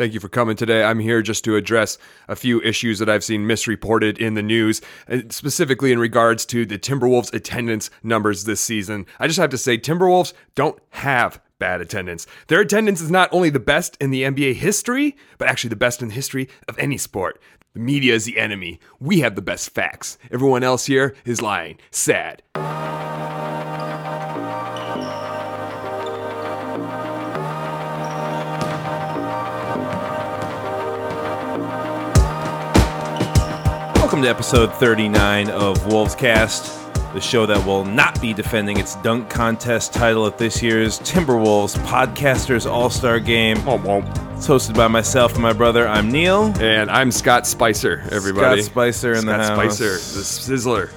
Thank you for coming today. I'm here just to address a few issues that I've seen misreported in the news, uh, specifically in regards to the Timberwolves attendance numbers this season. I just have to say, Timberwolves don't have bad attendance. Their attendance is not only the best in the NBA history, but actually the best in the history of any sport. The media is the enemy. We have the best facts. Everyone else here is lying. Sad. Welcome to episode 39 of Wolves Cast, the show that will not be defending its dunk contest title at this year's Timberwolves Podcasters All Star Game. Oh, it's hosted by myself and my brother. I'm Neil. And I'm Scott Spicer, everybody. Scott Spicer in the Scott house. Spicer, the Sizzler.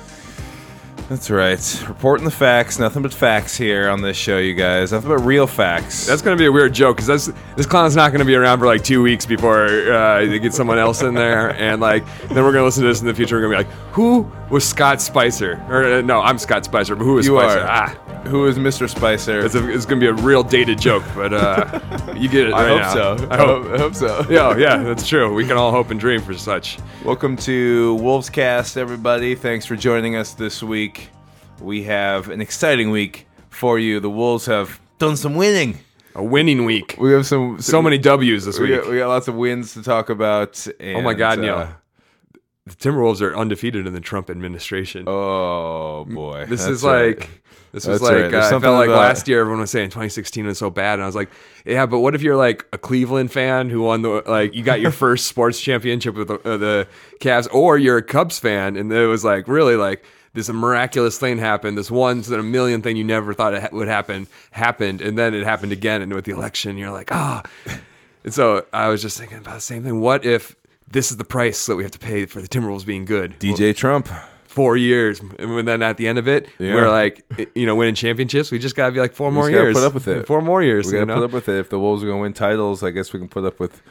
That's right. Reporting the facts. Nothing but facts here on this show, you guys. Nothing but real facts. That's going to be a weird joke because this clown's not going to be around for like two weeks before uh, they get someone else in there. And like, then we're going to listen to this in the future. We're going to be like, who was Scott Spicer? Or uh, no, I'm Scott Spicer, but who was you Spicer? are. Ah, Who is Mr. Spicer? it's, a, it's going to be a real dated joke, but uh, you get it I right hope now. so. I hope. I hope so. Yeah, yeah, that's true. We can all hope and dream for such. Welcome to Wolves Cast, everybody. Thanks for joining us this week. We have an exciting week for you. The Wolves have done some winning. A winning week. We have some So many W's this We week. got, we got lots of wins to talk about. oh my God, uh, Neil. The Timberwolves are undefeated in the Trump administration. Oh boy, This That's is right. This was That's like There's uh, I felt like about- last year everyone was saying 2016 was so bad, and I was like, yeah, but what if you're like a Cleveland fan who won the like you got your first sports championship with the, uh, the Cavs, or you're a Cubs fan, and it was like really like this miraculous thing happened, this once in a million thing you never thought it ha- would happen happened, and then it happened again, and with the election, you're like, ah. And so I was just thinking about the same thing. What if this is the price that we have to pay for the Timberwolves being good? DJ Trump. Four years, and then at the end of it, Yeah. we're like, eh, you know, winning championships. We just gotta be like four more just years. put up with it. Four more years. We you gotta know? put up with it. If the Wolves are gonna win titles, I guess we can put up with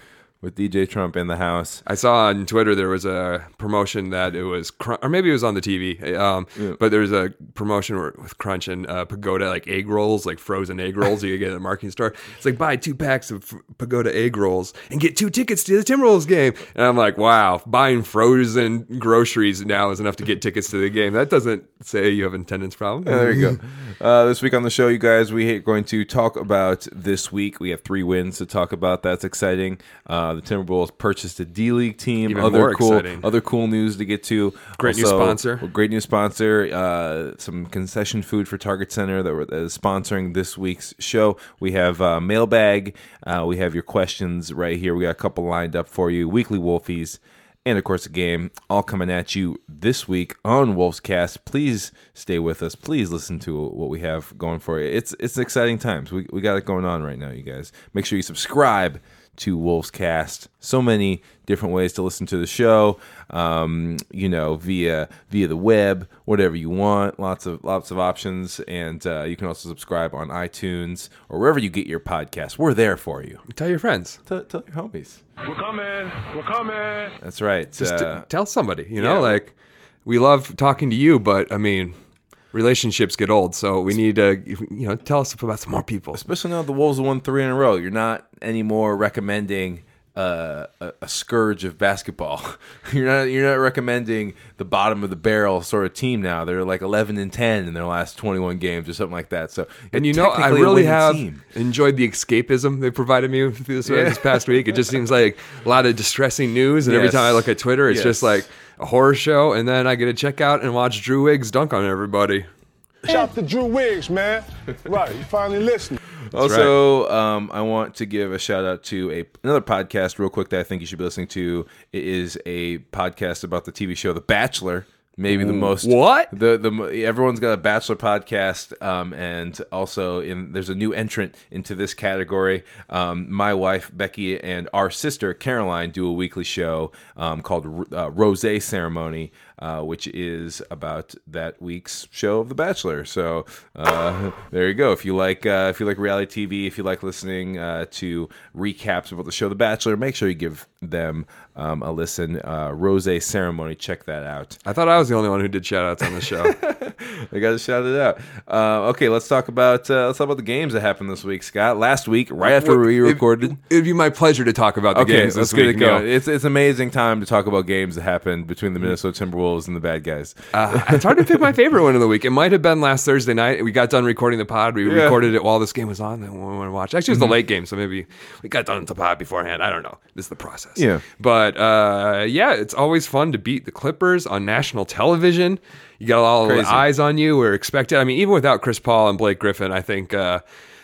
with DJ Trump in the house. I saw on Twitter there was a promotion that it was, Cr- or maybe it was on the TV, um, Yeah. but there was a promotion where- with Crunch and uh, Pagoda, like egg rolls, like frozen egg rolls you get at a marketing store. It's like buy two packs of Pagoda egg rolls and get two tickets to the Timberwolves game. And I'm like, wow, buying frozen groceries now is enough to get tickets to the game. That doesn't say you have an attendance problem. Yeah, there you go. Uh, this week on the show, you guys, we are going to talk about this week. We have three wins to talk about. That's exciting. Uh, the Timberwolves purchased a D League team. Even other more cool, exciting. other cool news to get to. Great new sponsor. well, Great new sponsor. Uh, some concession food for Target Center that, were, that is sponsoring this week's show. We have uh, mailbag. Uh, we have your questions right here. We got a couple lined up for you. Weekly Wolfies and of course the game all coming at you this week on Wolves Cast. Please stay with us. Please listen to what we have going for you. It's it's exciting times. We we got it going on right now, you guys. Make sure you subscribe to Wolves Cast. So many different ways to listen to the show. Um, you know, via via the web, whatever you want. Lots of lots of options, and uh, you can also subscribe on iTunes or wherever you get your podcasts. We're there for you. Tell your friends. Tell, tell your homies. We're coming. We're coming. That's right. just t- Uh, tell somebody you know yeah. like we love talking to you but i mean relationships get old so we need to you know tell us about some more people especially now the Wolves have won three in a row. You're not anymore recommending uh, a, a scourge of basketball. you're not you're not recommending the bottom of the barrel sort of team now. They're like 11 and 10 in their last 21 games or something like that. So and you know i really have team. enjoyed the escapism they provided me through this, Yeah. this past week it just seems like a lot of distressing news and every time i look at twitter it's Yes. just like a horror show and then i get to check out and watch drew wiggs dunk on everybody Shout out to Drew Wiggs, man. Right, you finally listening. Also, um, I want to give a shout out to a another podcast real quick that I think you should be listening to. It is a podcast about the TV show The Bachelor. Maybe the most What? the the everyone's got a Bachelor podcast, um, and also in there's a new entrant into this category. Um, my wife Becky and our sister Caroline do a weekly show um, called uh, Rose Ceremony, uh, which is about that week's show of The Bachelor. So uh, there you go. If you like uh, if you like reality TV, if you like listening uh, to recaps about the show The Bachelor, make sure you give them um, a listen. Uh, Rose Ceremony, check that out. I thought I was the only one who did shout outs on the show. I got to shout it out. Uh, okay, let's talk about uh, let's talk about the games that happened this week, Scott. Last week, right after we recorded. It'd be my pleasure to talk about the Okay, games let's get week. it going. It's it's amazing time to talk about games that happened between the Minnesota Timberwolves and the bad guys. Uh, it's hard to pick my favorite one of the week. It might have been last Thursday night. We got done recording the pod. We Yeah. Mm-hmm. recorded it while this game was on. Then we went to watch. Actually, it was the late game, so maybe we got done with the pod beforehand. I don't know. This is the process. Yeah. But uh, yeah, it's always fun to beat the Clippers on national television. You got all the eyes on you. We're expected. I mean, even without Chris Paul and Blake Griffin, I think. Uh,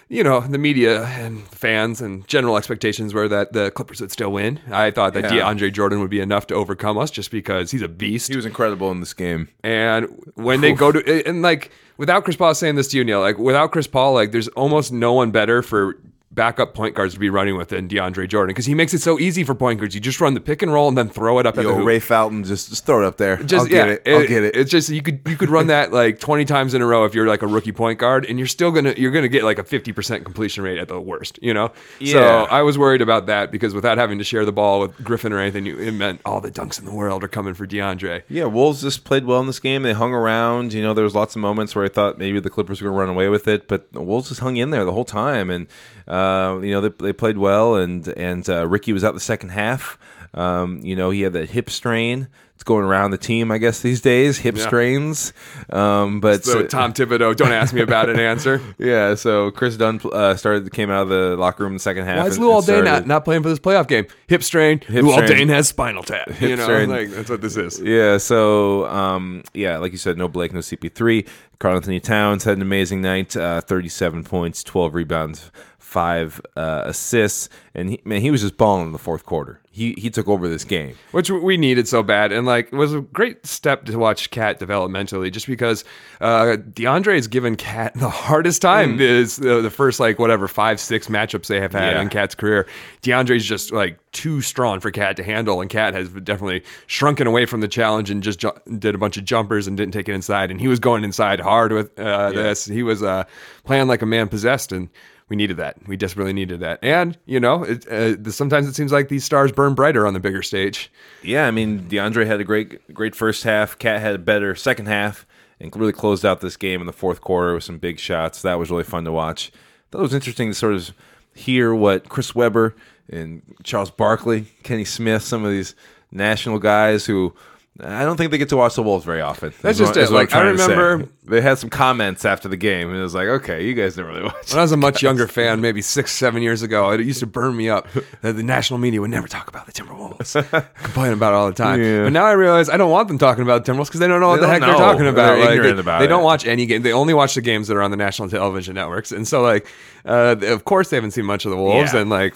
you know, the media and fans and general expectations were that the Clippers would still win. I thought that Yeah. DeAndre Jordan would be enough to overcome us just because he's a beast. He was incredible in this game. And when they go to and like without Chris Paul saying this to you, Neil, like without Chris Paul, like there's almost no one better for backup point guards to be running with than DeAndre Jordan because he makes it so easy for point guards. You just run the pick and roll and then throw it up at the Yo, hoop. Ray Felton, just just throw it up there. Just I'll get yeah, it. I'll get it. It's just you could you could run that like twenty times in a row if you're like a rookie point guard, and you're still gonna you're gonna get like a fifty percent completion rate at the worst, you know. So I was worried about that because without having to share the ball with Griffin or anything, it meant all the dunks in the world are coming for DeAndre. Yeah, Wolves just played well in this game. They hung around. You know, there was lots of moments where I thought maybe the Clippers were going to run away with it, but the Wolves just hung in there the whole time, and uh, you know they, they played well. And and uh, Ricky was out the second half. Um, you know, he had that hip strain. It's going around the team, I guess, these days. Hip Yeah. strains. Um, but So Tom Thibodeau, don't ask me about an answer. yeah, so Kris Dunn uh, started came out of the locker room in the second half. Why is Lou Alday not, not playing for this playoff game? Hip strain. Hip Lou. Alday has spinal tap. you know, strain. like that's what this is. Yeah, so um, yeah, like you said, no Blake, no CP3. Karl Anthony Towns had an amazing night, uh, 37 points, 12 rebounds, five uh, assists, and he, man, he was just balling in the fourth quarter. He he took over this game. which we needed so bad, and like it was a great step to watch Cat developmentally, just because uh, DeAndre has given Cat the hardest time. Is uh, the first like whatever five six matchups they have had Yeah. in Cat's career. DeAndre's just like too strong for Cat to handle, and Cat has definitely shrunken away from the challenge and just ju- did a bunch of jumpers and didn't take it inside. And he was going inside hard with uh, this. He was uh, playing like a man possessed, and we needed that. We desperately needed that. And you know, it, uh, sometimes it seems like these stars burn brighter on the bigger stage. Yeah, I mean DeAndre had a great great first half. Cat had a better second half, and really closed out this game in the fourth quarter with some big shots. That was really fun to watch. That was interesting to sort of hear what Chris Webber and Charles Barkley, Kenny Smith, some of these national guys who. I don't think they get to watch the Wolves very often. That's what- just it. what Like, I trying to say. remember- they had some comments after the game, and it was like, okay, you guys didn't really watch. When I was a much younger fan, maybe six, seven years ago, it used to burn me up that the national media would never talk about the Timberwolves, complain about it all the time. Yeah. But now I realize I don't want them talking about the Timberwolves because they don't know what They the heck they're talking about. They're Like, ignorant they, about they don't watch any game. They only watch the games that are on the national television networks, and so like, uh, of course, they haven't seen much of the Wolves, Yeah. and like.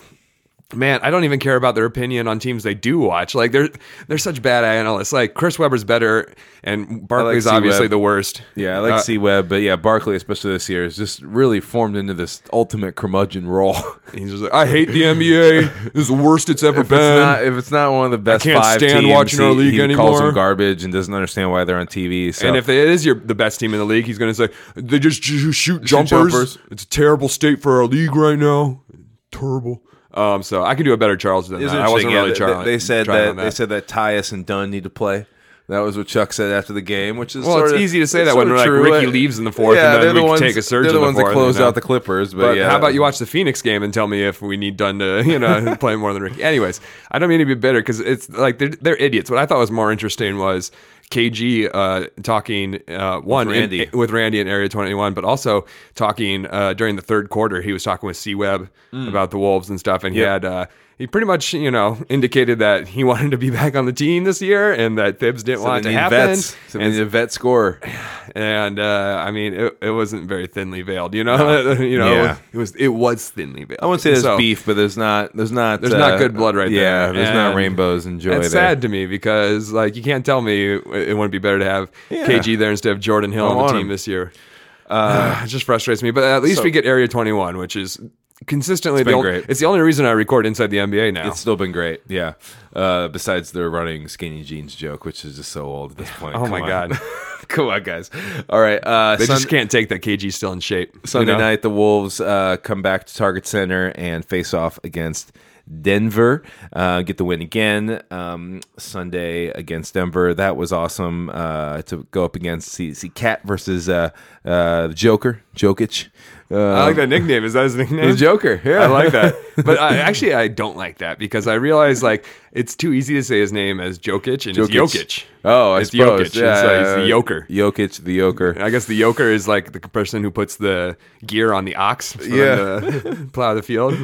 Man, I don't even care about their opinion on teams they do watch. Like they're they're such bad analysts. Like Chris Webber's better, and Barkley's C-Webb. obviously the worst. Yeah, I like Uh, C Webb, but yeah, Barkley, especially this year, is just really formed into this ultimate curmudgeon role. He's just like, I hate the NBA. This is the worst it's ever if been. it's not if it's not one of the best I can't five stand teams, watching our he, league he calls them garbage and doesn't understand why they're on TV. So and if it is your the best team in the league, he's going to say they just sh- shoot jumpers. jumpers. It's a terrible state for our league right now. Terrible. Um, so I can do a better Charles than that. I wasn't yeah, really they- They said trying that, they said that Tyus and Dunn need to play. That was what Chuck said after the game, which is Well, sort it's of- easy to say that when, like, true. Ricky leaves in the fourth yeah, and then we the ones, take a surge They're the ones fourth, that closed you know? out the Clippers, but, But yeah, how about you watch the Phoenix game and tell me if we need Dunn to, you know, play more than Ricky? Anyways, I don't mean to be bitter because it's like they're, they're idiots. What I thought was more interesting was KG uh, talking uh, one With in- Randy. with Randy in Area 21, but also talking uh, during the third quarter. He was talking with C Webb about the Wolves and stuff, and he Mm. Yep. had. He pretty much, you know, indicated that he wanted to be back on the team this year, and that Thibs didn't So want it to need happen. Vets. So they And need a vet scorer. and uh, I mean, it, it wasn't very thinly veiled. You know, you know, Yeah. it was it was thinly veiled. I wouldn't say there's So, beef, but there's not there's not There's uh, not good blood right there. yeah, there. there's not rainbows and joy It's there. sad to me because like you can't tell me it it wouldn't be better to have Yeah. KG there instead of Jordan Hill I on the team him. this year. Uh, it just frustrates me, but at least So- we get Area 21, which is consistently the been only, great. it's the only reason I record inside the NBA now. It's still been great, yeah. Uh, besides the running skinny jeans joke, which is just so old at this point. Oh Come my on. God. come on, guys. All right, uh, they Sun- just can't take that KG's still in shape. you Sunday know? night, the Wolves uh, come back to Target Center and face off against Denver uh, get the win again um, Sunday against Denver. That was awesome uh, to go up against see, see Cat versus uh, uh, Joker, Jokic. Uh, I like that nickname. Is that his nickname? The Joker, yeah. I like that. But I, actually, I don't like that because I realize like it's too easy to say his name as Jokic and it's Jokic. Oh, I it's suppose. Jokic. Yeah, it's, like, it's the Joker. Jokic, the Joker. I guess the Joker is like the person who puts the gear on the ox for Yeah. them to plow the field.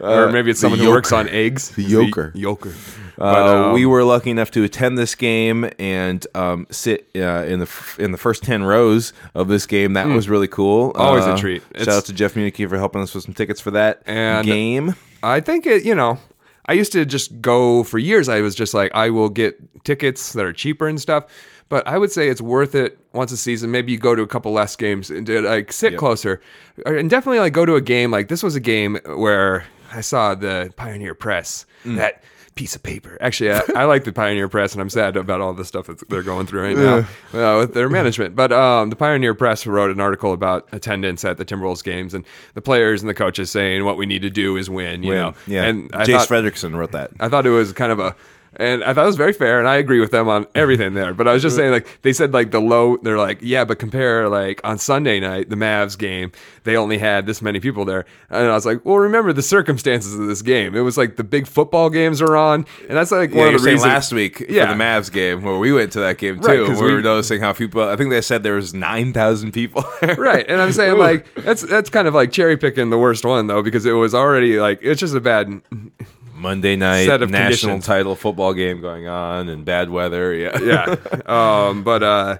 or maybe it's someone who works on eggs. The Joker. yoker. yoker. Uh, But, um, we were lucky enough to attend this game and um, sit uh, in the f- in the first ten rows of this game. That was really cool. Hmm. Always a Uh, treat. Shout It's- out to Jeff Municky for helping us with some tickets for that And- game. I think it, you know, I used to just go for years. I was just like, I will get tickets that are cheaper and stuff. But I would say it's worth it once a season. Maybe you go to a couple less games and like sit closer, and definitely like go to a game. Like this was a game where I saw the Pioneer Press that piece of paper. Actually, I, I like the Pioneer Press, and I'm sad about all the stuff that they're going through right now uh, with their management. But um, the Pioneer Press wrote an article about attendance at the Timberwolves games and the players and the coaches saying what we need to do is win. You know, yeah. and I Jace thought, Fredrickson wrote that. I thought it was kind of a, and I thought it was very fair, and I agree with them on everything there. But I was just saying, like they said, like the low, they're like, yeah, but compare like on Sunday night, the Mavs game, they only had this many people there, and I was like, well, remember the circumstances of this game. It was like the big football games are on, and that's like Yeah, one of the reasons. last week Yeah. for the Mavs game where we went to that game too. Right, we, we- were noticing how people. I think they said there was nine thousand people there. Right, and I'm saying like that's that's kind of like cherry picking the worst one though because it was already like it's just a bad Monday night Set of national conditions. title football game going on and bad weather. Yeah, yeah. Um, but uh,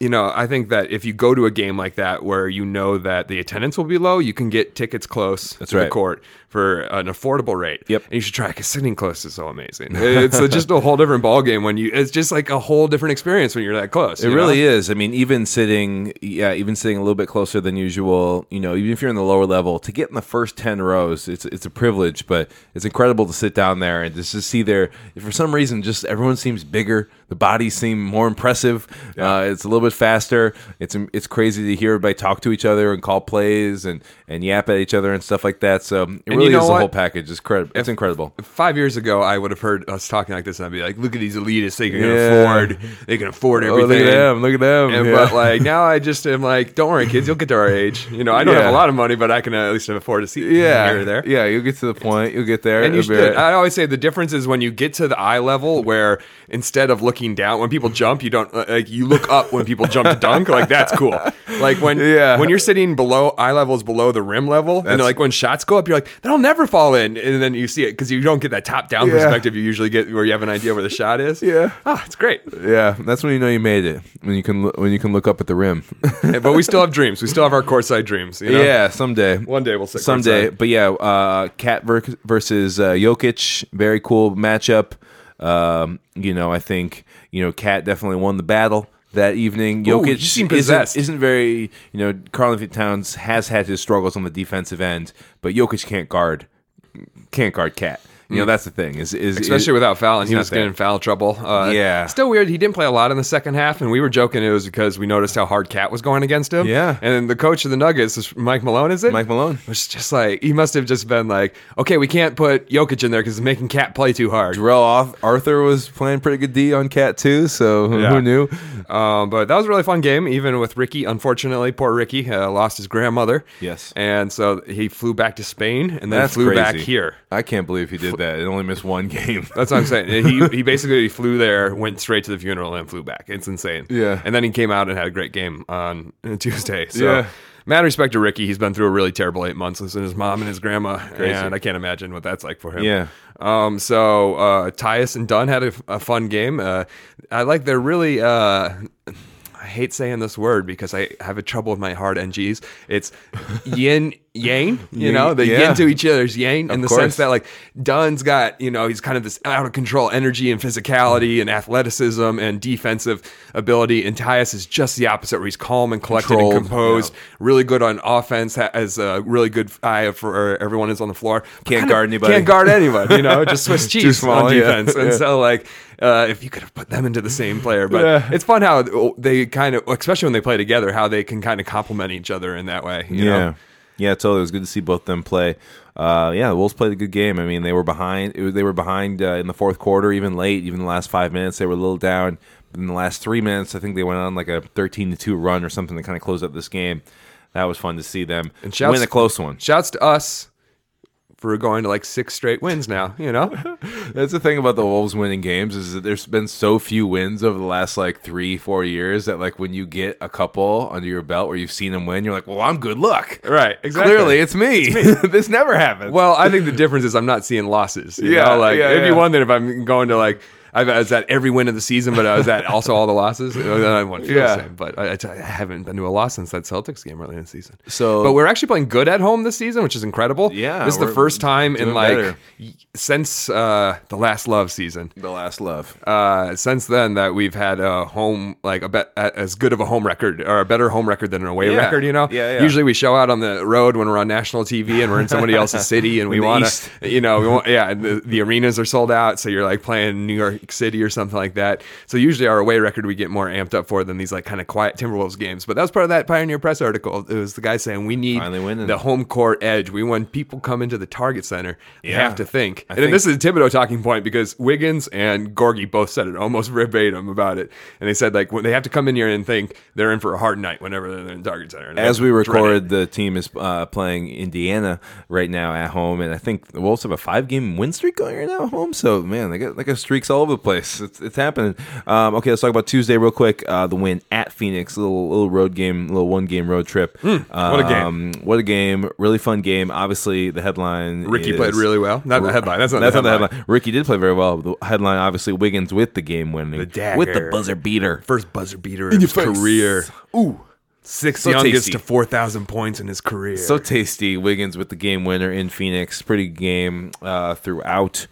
you know, I think that if you go to a game like that where you know that the attendance will be low, you can get tickets close to the right. court for an affordable rate. Yep. And you should try because sitting close is so amazing. It's just a whole different ball game when you. It's just like a whole different experience when you're that close. It really is. I mean, even sitting, yeah, even sitting a little bit closer than usual. You know, even if you're in the lower level, to get in the first ten rows, it's it's a privilege. But it's incredible to sit down there and just to see their. For some reason, just everyone seems bigger. The bodies seem more impressive. Uh, it's a little bit faster. It's it's crazy to hear everybody talk to each other and call plays and and yap at each other and stuff like that. So it really you know is the what? whole package. It's credible. It's incredible. Five years ago, I would have heard us talking like this, and I'd be like, "Look at these elitists; they can Yeah. afford, they can afford Oh, everything." look at them! Look at them! And, Yeah. But like now, I just am like, don't worry, kids, you'll get to our age. You know, I don't Yeah. have a lot of money, but I can at least afford to see yeah, here or there. yeah, you'll get to the point. You'll get there. And you should. right. I always say the difference is when you get to the eye level, where instead of looking down, when people jump, you don't uh, like you look up when people jump to dunk. Like that's cool. Like when Yeah. when you're sitting below eye level is below the rim level, and like when shots go up, you're like that'll never fall in, and then you see it because you don't get that top down Yeah. perspective you usually get where you have an idea where the shot is. Yeah. ah, it's great. Yeah, that's when you know you made it. When you can when you can look up at the rim. but we still have dreams. We still have our courtside dreams. You know? Yeah, someday. One day we'll sit someday. courtside. But yeah, uh, Cat versus uh, Jokic, very cool matchup. Um, you know, I think you know Cat definitely won the battle that evening. Ooh, Jokic you seem isn't, isn't very. You know, Karl Anthony Towns has had his struggles on the defensive end, but Jokic can't guard can't guard Cat. You know, that's the thing. Is is especially is- without fouling. He not was getting in foul trouble. Uh, Yeah. Still weird. He didn't play a lot in the second half, and we were joking it was because we noticed how hard Cat was going against him. Yeah. And the coach of the Nuggets, is Mike Malone, is it? Mike Malone. Was just like he must have just been like, okay, we can't put Jokic in there because it's making Cat play too hard. Arth- Arthur was playing pretty good D on Cat too, so who- Yeah. who knew? Um, but that was a really fun game, even with Ricky. Unfortunately, poor Ricky uh, lost his grandmother. Yes. And so he flew back to Spain and then That's flew crazy. back here. I can't believe he did that. It only missed one game. That's what I'm saying. He he basically flew there, went straight to the funeral, and flew back. It's insane. Yeah. And then he came out and had a great game on Tuesday. So. Yeah. Mad respect to Ricky. He's been through a really terrible eight months losing his mom and his grandma, Crazy. and I can't imagine what that's like for him. Yeah. Um. So uh, Tyus and Dunn had a, a fun game. Uh, I like they're really. Uh, I hate saying this word because I have a trouble with my hard NGs. It's yin yang, you know, the Yeah. yin to each other's yang in the course. sense that like Dunn's got, you know, he's kind of this out of control energy and physicality and athleticism and defensive ability. And Tyus is just the opposite, where he's calm and collected Controlled, and composed, really good on offense, has a really good eye for everyone who's on the floor. Can't of guard anybody. Can't guard anyone, you know, just Swiss cheese small, on yeah. defense. And Yeah. so like uh, if you could have put them into the same player, but Yeah. it's fun how they kind of, especially when they play together, how they can kind of complement each other in that way. You yeah. know? Yeah, totally. It was good to see both them play. uh, yeah, the Wolves played a good game. I mean, they were behind. It was, they were behind uh, in the fourth quarter, even late, even the last five minutes. They were a little down. But in the last three minutes, I think they went on like a thirteen to two run or something to kind of close up this game. That was fun to see them And shouts- win a close one. Shouts to us for going to like six straight wins now. You know, That's the thing about the Wolves winning games is that there's been so few wins over the last like three, four years that like when you get a couple under your belt where you've seen them win, you're like, well, I'm good luck. right? Exactly. Clearly, it's me. this never happens. Well, I think the difference is I'm not seeing losses. You Yeah, know? like yeah, it'd yeah. one thing if I'm going to like I was at every win of the season, but I was at also all the losses. I Yeah. the same. But I, I haven't been to a loss since that Celtics game early in the season. So- but we're actually playing good at home this season, which is incredible. Yeah, this is the first time in like better. since uh, the last Love season. the last love. Uh, since then, that we've had a home like a bet as good of a home record or a better home record than an away Yeah. record. You know, Yeah, yeah. Usually we show out on the road when we're on national TV and we're in somebody else's city and we want to, you know, we want, yeah, and the, the arenas are sold out, so you're like playing New York City or something like that. So usually our away record we get more amped up for than these like kind of quiet Timberwolves games. But that was part of that Pioneer Press article. It was the guy saying we need the home court edge. We when people come into the Target Center, they Yeah. have to think. I and then think- this is a Thibodeau talking point because Wiggins and Gorgui both said it almost verbatim about it. And they said like when they have to come in here and think they're in for a hard night whenever they're in Target Center. And As we to dread it. record, the team is uh, playing Indiana right now at home, and I think the Wolves have a five-game win streak going right now at home. So man, they got like a streaks all over the place. It's, it's happening. Um, okay, let's talk about Tuesday real quick. Uh, the win at Phoenix, little little road game, little one-game road trip. Hmm, what a game. Um, what a game! Really fun game. Obviously, the headline. Ricky is- played really well. Not the headline. That's not That's the not the headline. headline. Ricky did play very well. The headline, obviously, Wiggins with the game winning, The dagger. with the buzzer beater. First buzzer beater in his face. career. Ooh, Sixth So youngest tasty. to 4,000 points in his career. So tasty. Wiggins with the game winner in Phoenix. Pretty game uh, throughout.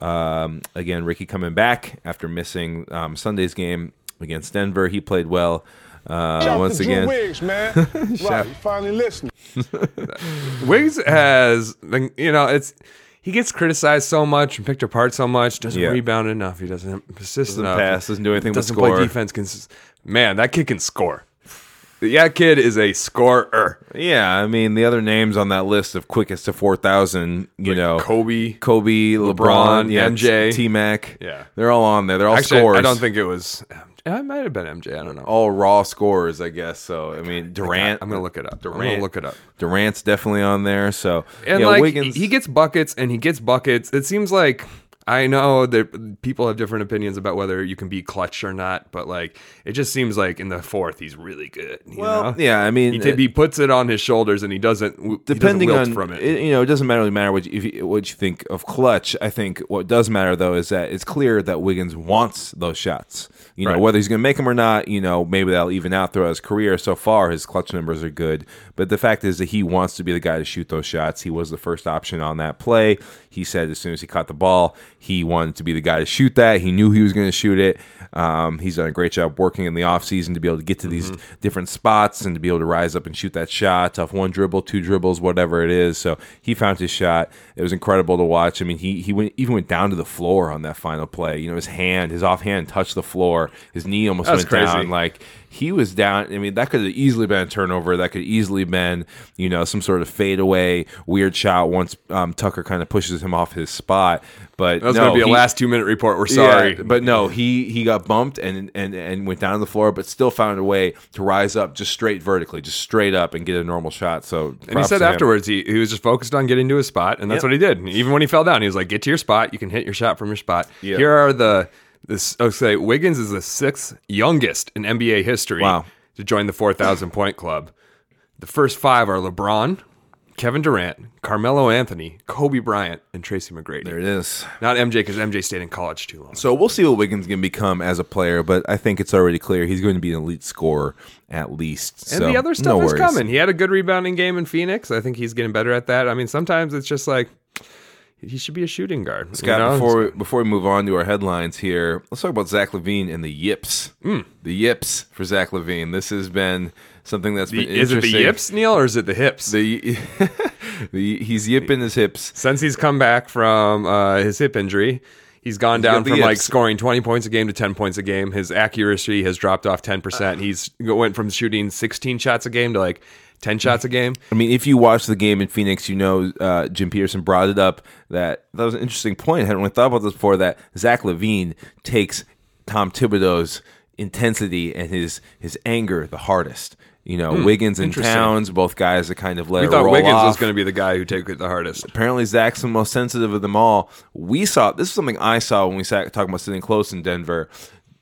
Um, again, Ricky coming back after missing um, Sunday's game against Denver. He played well uh, once to Drew again. Wiggs, man. right, finally listening. Wiggs has, you know, it's he gets criticized so much and picked apart so much. Doesn't Yeah. rebound enough. He doesn't assist Doesn't enough. pass, doesn't do anything doesn't score. play defense. Cons- Man, that kid can score. Yeah, kid is a scorer. Yeah, I mean the other names on that list of quickest to four thousand, you know, Kobe. Kobe, LeBron, LeBron, yeah, MJ. T Mac. Yeah. they're all on there. They're all Actually, scores. I don't think it was. It might have been MJ. I don't know. all raw scores, I guess. So I mean Durant. I'm gonna look it up. I'm Durant. gonna look it up. Durant's definitely on there. So And yeah, like Wiggins. he gets buckets and he gets buckets. It seems like I know that people have different opinions about whether you can be clutch or not, but like it just seems like in the fourth he's really good. You well, know? yeah. I mean, He, t- uh, he puts it on his shoulders and he doesn't. w- he doesn't depending on from it. you know, it doesn't matter really matter what you, you, what you think of clutch. I think what does matter though is that it's clear that Wiggins wants those shots. You know, Right. whether he's going to make them or not, you know, maybe that'll even out throughout his career. So far, his clutch numbers are good, but the fact is that he wants to be the guy to shoot those shots. He was the first option on that play. He said as soon as he caught the ball, he wanted to be the guy to shoot that. He knew he was going to shoot it. Um, he's done a great job working in the offseason to be able to get to these Mm-hmm. different spots and to be able to rise up and shoot that shot off one dribble, two dribbles, whatever it is. So he found his shot. It was incredible to watch. I mean, he he went even went down to the floor on that final play. You know, his hand, his offhand touched the floor. His knee almost That's went crazy. down. Like he was down. I mean, that could have easily been a turnover. That could easily been you know some sort of fadeaway weird shot once um, Tucker kind of pushes him off his spot. But That was no, going to be a he- last two minute report. We're sorry, yeah, but no, he he got bumped and, and and went down to the floor, but still found a way to rise up just straight vertically, just straight up and get a normal shot. So And he said afterwards he, he was just focused on getting to his spot, and that's Yep. what he did. Even when he fell down, he was like, "Get to your spot. You can hit your shot from your spot." Yep. Here are the this. I'll say Wiggins is the sixth youngest in NBA history Wow. to join the four thousand point club. The first five are LeBron, Kevin Durant, Carmelo Anthony, Kobe Bryant, and Tracy McGrady. There it is. Not MJ because MJ stayed in college too long. So we'll see what Wiggins can become as a player, but I think it's already clear he's going to be an elite scorer at least. And So, the other stuff no is worries. coming. He had a good rebounding game in Phoenix. I think he's getting better at that. I mean, sometimes it's just like he should be a shooting guard. you know? before we, before we move on to our headlines here, let's talk about Zach LaVine and the yips. Hmm. The yips for Zach LaVine. This has been something that's The- been is it the yips, Neil, or is it the hips? The, the he's yipping his hips. Since he's come back from uh, his hip injury, He's gone down from like scoring 20 points a game to 10 points a game. His accuracy has dropped off 10%. He's went from shooting 16 shots a game to like 10 shots a game. I mean, if you watch the game in Phoenix, you know uh, Jim Peterson brought it up that that was an interesting point. I hadn't really thought about this before. That Zach LaVine takes Tom Thibodeau's intensity and his his anger the hardest. You know, Wiggins and. Towns, both guys that kind of let We it thought roll Wiggins was going to be the guy who take it the hardest. Apparently, Zach's the most sensitive of them all. We saw this is something I saw when we sat talking about sitting close in Denver.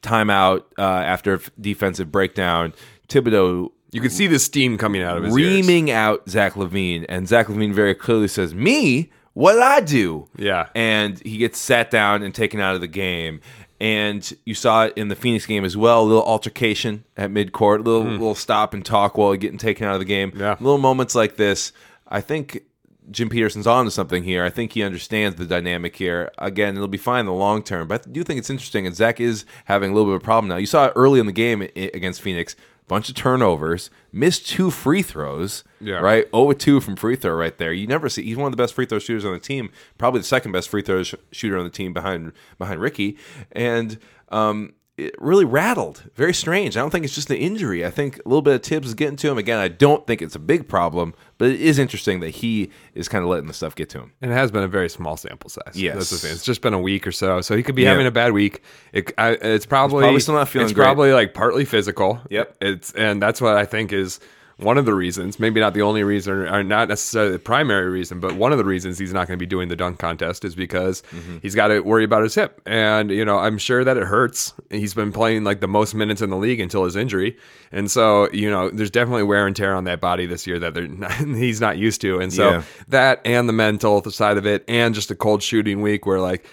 Timeout uh, after defensive breakdown. Thibodeau You can see the steam coming out of his ears. reaming out Zach LaVine, and Zach LaVine very clearly says, "Me, what I do?" Yeah. and he gets sat down and taken out of the game. And you saw it in the Phoenix game as well. A little altercation at midcourt, a little hmm. little stop and talk while getting taken out of the game. Yeah. little moments like this. I think Jim Peterson's on to something here. I think he understands the dynamic here. Again, it'll be fine in the long term, but I do think it's interesting. And Zach is having a little bit of a problem now. You saw it early in the game against Phoenix. Bunch of turnovers, missed two free throws. Yeah. Right, 0 2 from free throw right there. You never see. He's one of the best free throw shooters on the team. Probably the second best free throw sh- shooter on the team behind behind Ricky. And um, really rattled. Very strange. I don't think it's just the injury. I think a little bit of Thibs is getting to him again. I don't think it's a big problem, but it is interesting that he is kind of letting the stuff get to him. And it has been a very small sample size. Yes. That's the thing. It's just been a week or so. So he could be Yeah. having a bad week. It, I, it's probably, probably still not feeling It's great. probably like partly physical. Yep. It's And that's what I think is one of the reasons, maybe not the only reason, or not necessarily the primary reason, but one of the reasons he's not going to be doing the dunk contest is because Mm-hmm. he's got to worry about his hip. And, you know, I'm sure that it hurts. He's been playing like the most minutes in the league until his injury. And so, you know, there's definitely wear and tear on that body this year that they're not, he's not used to. And so Yeah. that and the mental side of it and just a cold shooting week where like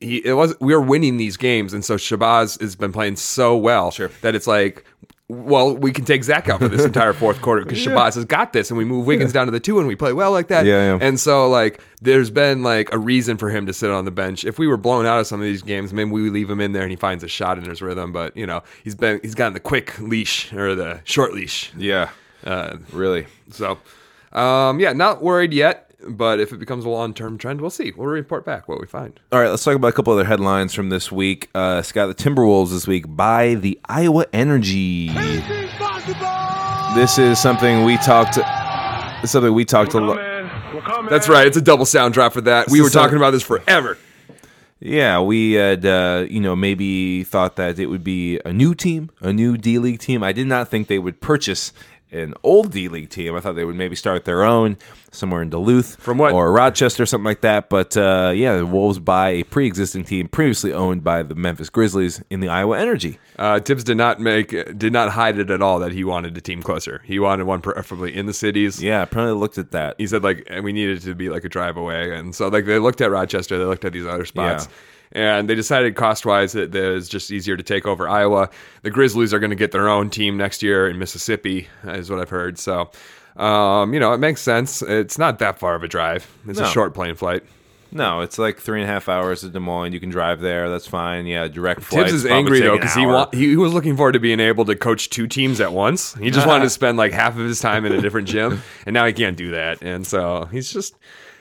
he, it was we were winning these games and so Shabazz has been playing so well Sure. that it's like well we can take Zach out for this entire fourth quarter because Shabazz has got this and we move Wiggins down to the two and we play well like that Yeah, yeah. and so like there's been like a reason for him to sit on the bench if we were blown out of some of these games maybe we leave him in there and he finds a shot in his rhythm but you know he's been he's gotten the quick leash or the short leash Yeah, uh, really. so, um, yeah, not worried yet. But if it becomes a long term trend, we'll see. We'll report back what we find. All right, let's talk about a couple other headlines from this week. Uh, Scott, the Timberwolves this week buy the Iowa Energy. This is something we talked. This is something we talked a lot. That's right. It's a double sound drop for that. We were talking about this forever. Yeah, we had uh, you know maybe thought that it would be a new team, a new D League team. I did not think they would purchase an old D League team. I thought they would maybe start their own somewhere in Duluth, From what? or Rochester, something like that. But uh, yeah, the Wolves buy a pre-existing team previously owned by the Memphis Grizzlies in the Iowa Energy. Uh, Thibs did not make, did not hide it at all that he wanted a team closer. He wanted one preferably in the cities. Yeah, apparently looked at that. He said like and we needed it to be like a drive away, and so like they looked at Rochester, they looked at these other spots. Yeah. And they decided cost wise that it was just easier to take over Iowa. The Grizzlies are going to get their own team next year in Mississippi, is what I've heard. So, um, you know, it makes sense. It's not that far of a drive. It's No. a short plane flight. No, it's like three and a half hours to Des Moines. You can drive there. That's fine. Yeah, direct flight. Thibs is angry though because he wa- he was looking forward to being able to coach two teams at once. He just wanted to spend like half of his time in a different gym, and now he can't do that. And so he's just,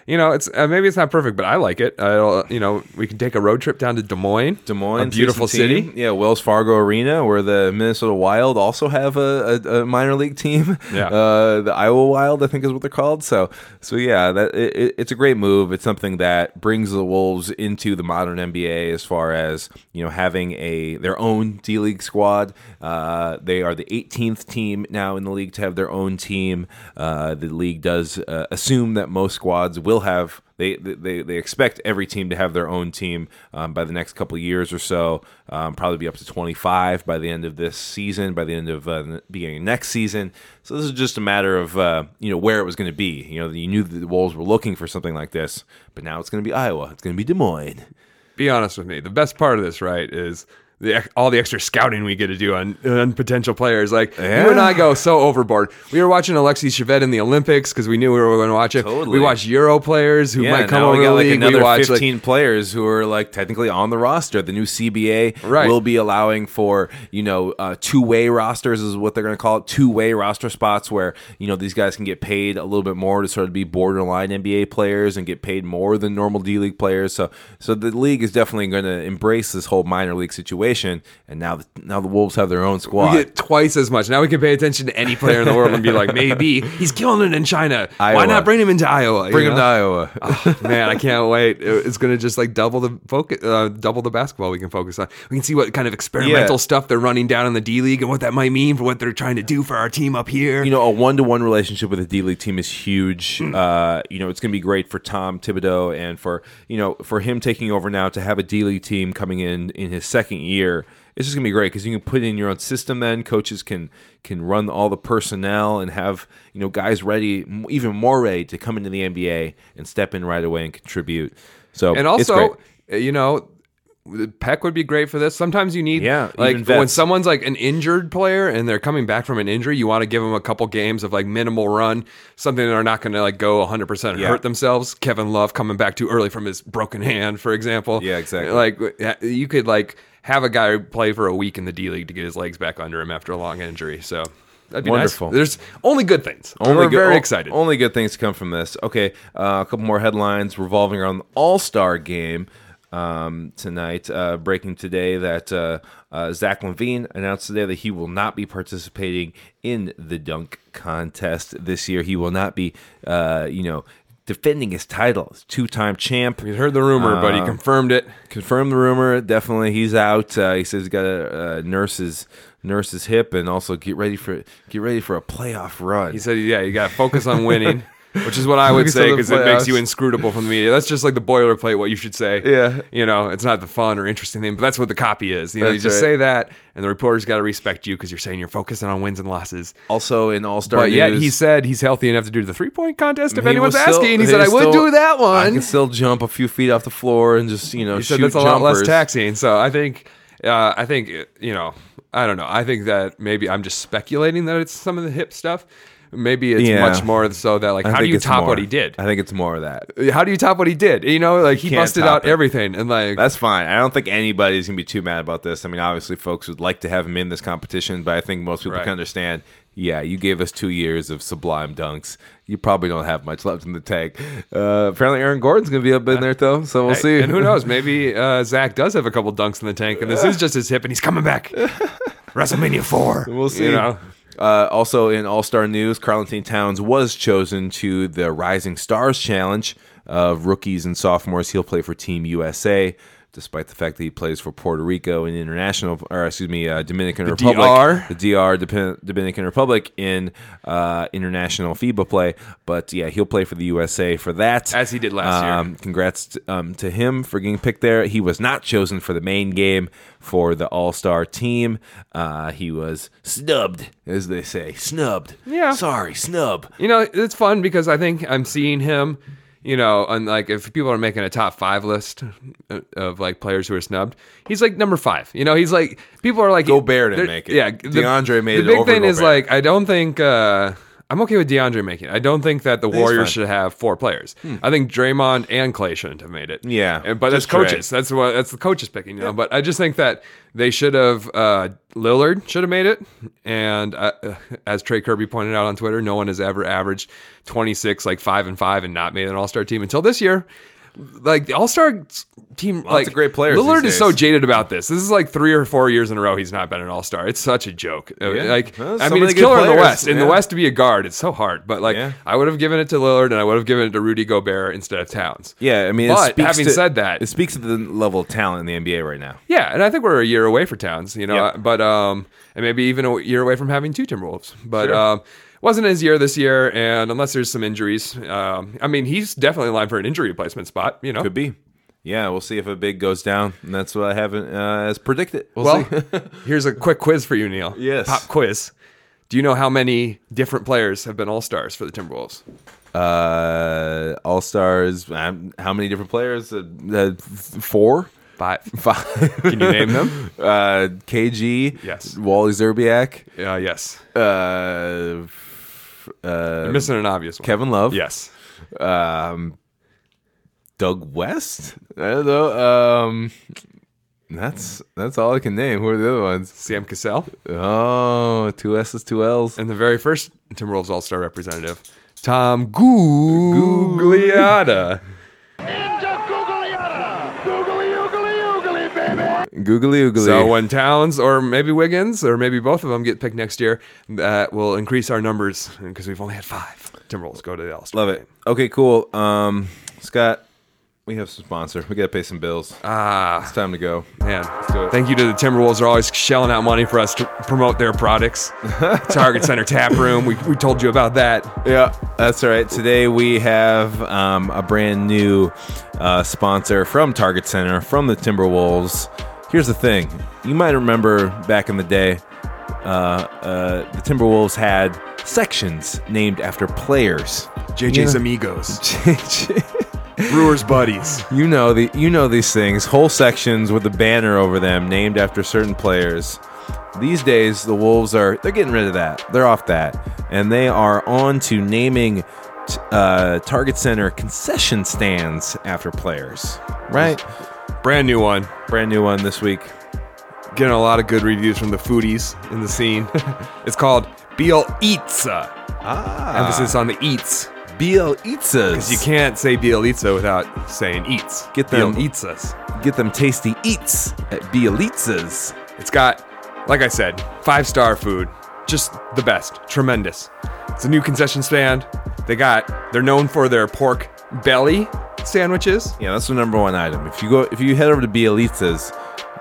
you know, it's uh, maybe it's not perfect, but I like it. Uh, you know, we can take a road trip down to Des Moines, Des Moines, a beautiful city. Yeah, Wells Fargo Arena, where the Minnesota Wild also have a, a, a minor league team. Yeah. uh, the Iowa Wild, I think, is what they're called. So, so yeah, that it, it- it's a great move. It's something that brings the Wolves into the modern NBA as far as you know having a their own D League squad. Uh, they are the 18th team now in the league to have their own team. Uh, the league does uh, assume that most squads will have they they, they expect every team to have their own team um, by the next couple years or so. Um, probably be up to 25 by the end of this season, by the end of uh, the beginning of next season. So this is just a matter of uh, you know where it was going to be. You know, you knew the Wolves were looking for something like this, but now it's going to be Iowa. It's going to be Des Moines. Be honest with me. The best part of this, right, is the all the extra scouting we get to do on, on potential players. Like Yeah. you and I go so overboard. We were watching Alexis Chauvet in the Olympics because we knew we were going to watch it. Totally. We watched Euro players who Yeah, might come over we the got like league. another watched 15 like players who are like technically on the roster. The new CBA Right. will be allowing for you know uh, two way rosters is what they're going to call it. Two way roster spots where you know these guys can get paid a little bit more to sort of be borderline NBA players and get paid more than normal D League players. So so the league is definitely going to embrace this whole minor league situation. And now the, now the Wolves have their own squad. we get twice as much. Now we can pay attention to any player in the world and be like, maybe he's killing it in China. Why not bring him into Iowa? Bring you know? to Iowa. Man, I can't wait. It's going to just like double the focus, uh, double the basketball we can focus on. We can see what kind of experimental Yeah. stuff they're running down in the D League and what that might mean for what they're trying to do for our team up here. you know, a one to one relationship with a D League team is huge. Hmm. Uh, you know, it's going to be great for Tom Thibodeau and for you know for him taking over now to have a D League team coming in in his second year. It's just gonna be great because you can put in your own system. Then coaches can can run all the personnel and have you know guys ready, even more ready to come into the NBA and step in right away and contribute. So and it's great. also, uh, you know, Pek would be great for this. Sometimes you need, Yeah, like when someone's like an injured player and they're coming back from an injury, you want to give them a couple games of like minimal run, something they're not going to like go 100 percent Yeah. hurt themselves. Kevin Love coming back too early from his broken hand, for example. Yeah, exactly. Like you could like have a guy play for a week in the D League to get his legs back under him after a long injury. So that'd be Wonderful. nice. There's only good things. Only We're good, very excited. Only good things to come from this. Okay, uh, a couple more headlines revolving around the All Star game um, tonight. Uh, breaking today that uh, uh, Zach LaVine announced today that he will not be participating in the dunk contest this year. He will not be, uh, you know. Defending his title, two time champ. we heard the rumor, but he Uh, confirmed it. confirmed the rumor. Definitely, he's out. Uh, he says he's got to uh, nurse his nurse his hip and also get ready for get ready for a playoff run. He said, "Yeah, you got to focus on winning," which is what I would say because it makes you inscrutable from the media. That's just like the boilerplate. What you should say. Yeah. you know, it's not the fun or interesting thing, but that's what the copy is. You know, you just right. say that, and the reporters got to respect you because you're saying you're focusing on wins and losses. Also in All Star But news, yet he said he's healthy enough to do the three point contest if anyone's still- asking. He said, "I would still- do that one. I one." can still jump a few feet off the floor and just you know He shoot said that's a lot less taxing. So I think, uh, I think you know, I don't know. I think that maybe I'm just speculating that it's some of the hip stuff. Maybe it's Yeah. much more so that like, I how do think you it's top more. what he did? I think it's more of that. How do you top what he did? You know, like he can't busted top out it. everything and like That's fine. I don't think anybody's gonna be too mad about this. I mean, obviously, folks would like to have him in this competition, but I think most people Right. can understand. Yeah, you gave us two years of sublime dunks. You probably don't have much left in the tank. Uh, apparently, Aaron Gordon's gonna be up in there though, so we'll see. And who knows? Maybe uh, Zach does have a couple dunks in the tank, and this is just his hip, and he's coming back. WrestleMania four. We'll see. You know, Uh, also in All Star news, Carlton Towns was chosen to the Rising Stars Challenge of rookies and sophomores. He'll play for Team USA, despite the fact that he plays for Puerto Rico and international, or excuse me, uh, Dominican Republic, DR? the DR, Dep- Dominican Republic in uh, international FIBA play. But yeah, he'll play for the USA for that, As he did last year. um, Congrats t- um, to him for getting picked there. He was not chosen for the main game for the All Star team. Uh, he was snubbed, as they say, snubbed. Yeah. sorry, snub. you know, it's fun because I think I'm seeing him. You know, and like if people are making a top five list uh, of like players who are snubbed, he's like number five. You know, he's like people are like Gobert didn't make it. Yeah, DeAndre made the it big over thing is like I don't think uh, I'm okay with DeAndre making it. I don't think that the he's Warriors fine. should have four players. I think Draymond and Clay shouldn't have made it. Yeah, And- but that's just Trey. coaches. That's what that's the coaches picking. You know, but I just think that they should have uh, Lillard should have made it. And uh, uh, as Trey Kirby pointed out on Twitter, no one has ever averaged 26 like five and five and not made an All Star team until this year. Like the All Star team, like of great players Lillard is so jaded about this. This is like three or four years in a row he's not been an All Star. It's such a joke. Uh, Yeah. Like Well, I mean, it's killer in the. West. In the West to be a guard, it's so hard. But like Yeah. I would have given it to Lillard and I would have given it to Rudy Gobert instead of Towns. Yeah, I mean, But having to- said that, it speaks to the level of talent in the NBA right now. yeah, and I think we're a year away for Towns, you know, Yep. but um, and maybe even a year away from having two Timberwolves. But Sure. um, wasn't his year this year, and unless there's some injuries, um, I mean, he's definitely in line for an injury replacement spot. You know, Could be. Yeah, we'll see if a big goes down, and that's what I have uh, as predicted. We'll, here's a quick quiz for you, Neil. Yes. pop quiz. Do you know how many different players have been All Stars for the Timberwolves? uh, All Stars. Um, how many different players? Uh, uh, four. Five. Five. Can you name them? Uh, KG. Yes. Wally Szczerbiak. Uh, yes. Uh, uh, missing an obvious one. Kevin Love. Yes. Um, Doug West. I don't know. Um, that's that's all I can name. Who are the other ones? Sam Cassell. Oh, two S's, two L's. And the very first Timberwolves All Star representative, Tom Gugliotta. Googly oogly. So when Towns or maybe Wiggins or maybe both of them get picked next year, that will increase our numbers because we've only had five Timberwolves go to the All Star. Love it. Okay, cool. Um, Scott, we have some sponsor. We gotta pay some bills. Ah, It's time to go. man. Thank you to the Timberwolves. They're always shelling out money for us to promote their products. Target Center Tap Room. We, we told you about that. Yeah, that's all right. Today we have um, a brand new uh, sponsor from Target Center, from the Timberwolves. Here's the thing you might remember back in the day, uh, uh, the Timberwolves had sections named after players. JJ's Yeah. Amigos. Brewers Buddies. you know the you know these things whole sections with a banner over them named after certain players these days the wolves are they're getting rid of that they're off that and they are on to naming t- uh, target center concession stands after players right Brand new one. brand new one this week Getting a lot of good reviews from the foodies in the scene. it's called Bjelica. ah Emphasis on the eats. Biel Itzas. Because you can't say Bjelica without saying eats. Get them- Bjelicas. get them tasty eats at Bielitzas. It's got, like I said, five star food. Just the best. Tremendous. It's a new concession stand. They got, they're known for their pork belly sandwiches. Yeah, that's the number one item. If you go, if you head over to Bjelica's,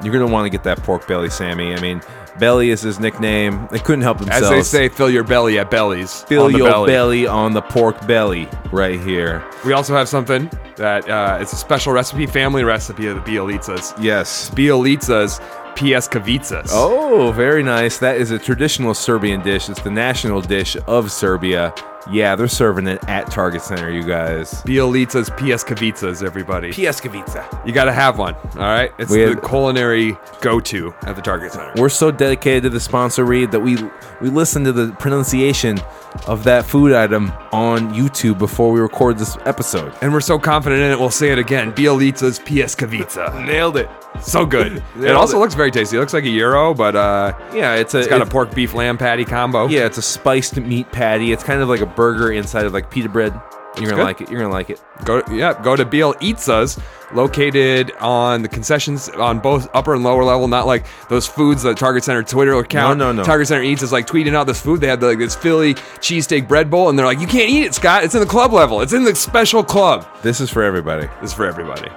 you're gonna want to get that pork belly, Sammy. I mean, belly is his nickname. They couldn't help themselves. As they say, fill your belly at bellies. fill your belly. belly. on the pork belly right here. We also have something that uh, it's a special recipe, family recipe of the Bjelicas. Yes. Bjelicas Pljeskavicas. Oh, very nice. That is a traditional Serbian dish. It's the national dish of Serbia. Yeah, they're serving it at Target Center, you guys. Bjelicas Pljeskavicas, everybody. Pljeskavica. You got to have one, all right? It's We the had- culinary go-to at the Target Center. We're so dedicated to the sponsor read that we we listen to the pronunciation of that food item on YouTube before we record this episode. And we're so confident in it, we'll say it again. Bjelicas Pljeskavica. Nailed it. So good. it also it. looks very tasty. It looks like a gyro, but uh, Yeah, it's a it's got a pork beef lamb patty combo. Yeah, it's a spiced meat patty. It's kind of like a burger inside of like pita bread. You're gonna good. like it. You're gonna like it. Go yeah, go to Beal Eatsas, located on the concessions on both upper and lower level. Not like those foods that Target Center Twitter account. No, no, no. Target Center Eats is like tweeting out this food. They had like this Philly cheesesteak bread bowl, and they're like, "You can't eat it, Scott. It's in the club level. It's in the special club. This is for everybody. This is for everybody.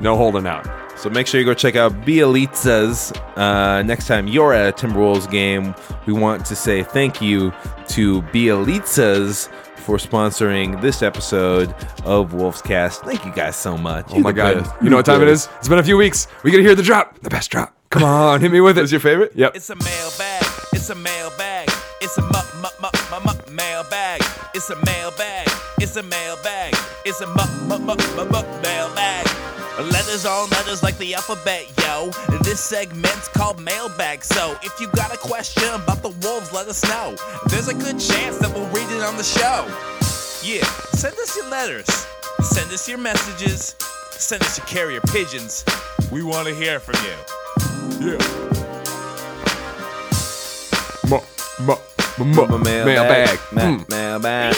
No holding out." So make sure you go check out Bjelica's. Uh, next time you're at a Timberwolves game, we want to say thank you to Bjelica's for sponsoring this episode of Wolf's Cast. Thank you guys so much. Oh my God! You know what time it is? It's been a few weeks. We gotta hear the drop, the best drop. Come on, hit me with it. Is your favorite? Yep. It's a mailbag. It's a mailbag. It's a mu- mu- mu- mu- mu- mailbag. It's a mailbag. It's a mailbag. It's a mu- mu- mu- mu- mu- mailbag. Letters on letters like the alphabet, yo. This segment's called mailbag. So if you got a question about the wolves, let us know. There's a good chance that we'll read it on the show. Yeah, send us your letters. Send us your messages. Send us your carrier pigeons. We want to hear from you. Yeah. Mu- mu- mu- mu- Mailbag. Ma- Mm. Mailbag.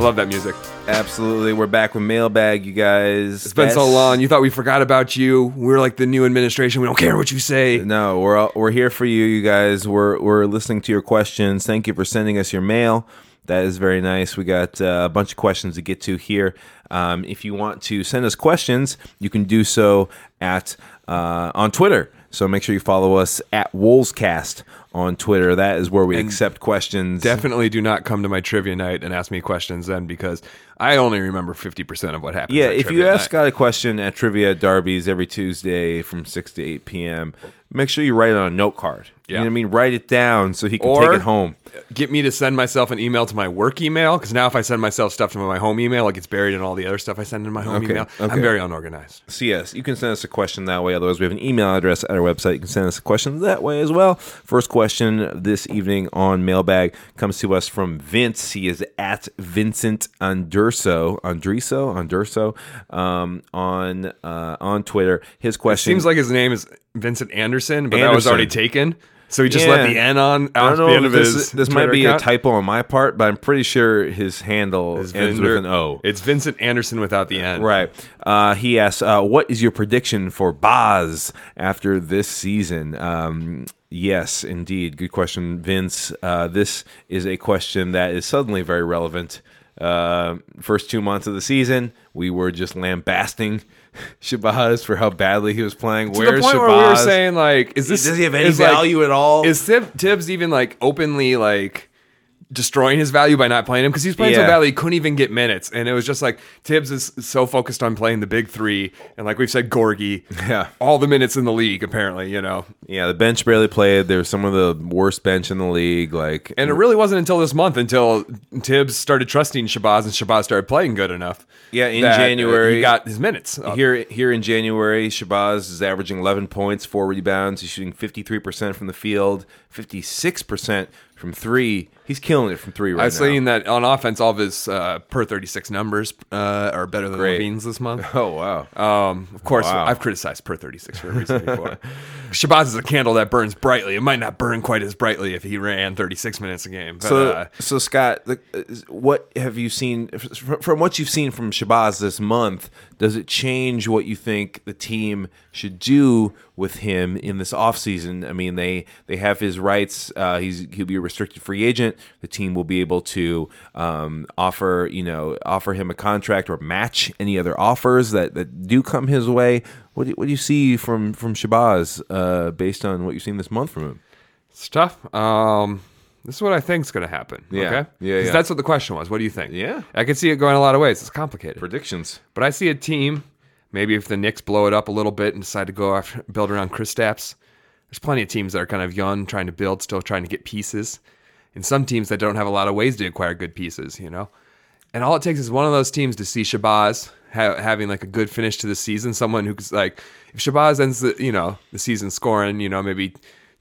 Ma- ma- All right. I love that music. Absolutely. We're back with Mailbag, you guys. It's been so long. You thought we forgot about you. We're like the new administration. We don't care what you say. No, we're all, we're here for you, you guys. We're we're listening to your questions. Thank you for sending us your mail. That is very nice. We got uh, a bunch of questions to get to here. Um, if you want to send us questions, you can do so at uh, on Twitter. So make sure you follow us at Wolvescast on Twitter. That is where we accept questions. Definitely do not come to my trivia night and ask me questions then because I only remember 50% of what happened. Yeah, if you ask Scott a question at Trivia at Darby's every Tuesday from 6 to 8 p.m., make sure you write it on a note card. You know Yeah. what I mean? Write it down so he can Or- take it home. get me to send myself an email to my work email because now if I send myself stuff to my home email, it gets buried in all the other stuff I send in my home Okay, email. okay. I'm very unorganized. So yes, you can send us a question that way. Otherwise, we have an email address at our website. You can send us a question that way as well. First question this evening on Mailbag comes to us from Vince. He is at Vincent Andurso, Andriso, Andurso, um, on uh, on Twitter. His question Seems like his name is Vincent Anderson, but that was already taken. So he just Yeah. let the N on I out don't know the end of this, his. this might be account. a typo on my part, but I'm pretty sure his handle His ends vendor- with an O. It's Vincent Anderson without the N. Right. Uh, he asks, uh, "What is your prediction for Boz after this season?" Um, yes, indeed. Good question, Vince. Uh, this is a question that is suddenly very relevant. Uh, first two months of the season, we were just lambasting Shabazz for how badly he was playing. To Where's the point Shabazz? where we were saying, like, is this Does he have any is, like- value at all? Is Tib- Thibs even like openly like destroying his value by not playing him because he's playing so badly he couldn't even get minutes, and it was just like Thibs is so focused on playing the big three, and like we've said, Gorgui, Yeah. all the minutes in the league apparently, you know, yeah, the bench barely played. They were some of the worst bench in the league. Like, and it really wasn't until this month until Thibs started trusting Shabazz and Shabazz started playing good enough. Yeah, in uh, January- he got his minutes. up. Here, here in January, Shabazz is averaging 11 points, four rebounds. He's shooting 53% from the field, 56% from three. He's killing it from three right I've now. seen that on offense, all of his uh, per 36 numbers uh, are better than Great. LaVine's this month. Oh wow! Um, of course, Wow. I've criticized per 36 for a reason before. Shabazz is a candle that burns brightly. It might not burn quite as brightly if he ran 36 minutes a game. But, so, uh, so Scott, the, what have you seen from, from what you've seen from Shabazz this month? Does it change what you think the team should do with him in this offseason? I mean, they they have his rights. Uh, he's he'll be a restricted free agent. The team will be able to um, offer you know offer him a contract or match any other offers that, that do come his way. What do, you- what do you see from from Shabazz uh, based on what you've seen this month from him? it's tough. Um, this is what I think is going to happen. Yeah. Okay? Yeah, yeah. That's what the question was. What do you think? Yeah. I could see it going a lot of ways. It's complicated. Predictions. But I see a team, maybe if the Knicks blow it up a little bit and decide to go after, build around Kristaps, there's plenty of teams that are kind of young, trying to build, still trying to get pieces. And some teams that don't have a lot of ways to acquire good pieces, you know? And all it takes is one of those teams to see Shabazz ha- having like a good finish to the season. Someone who's like, if Shabazz ends the, you know, the season scoring, you know, maybe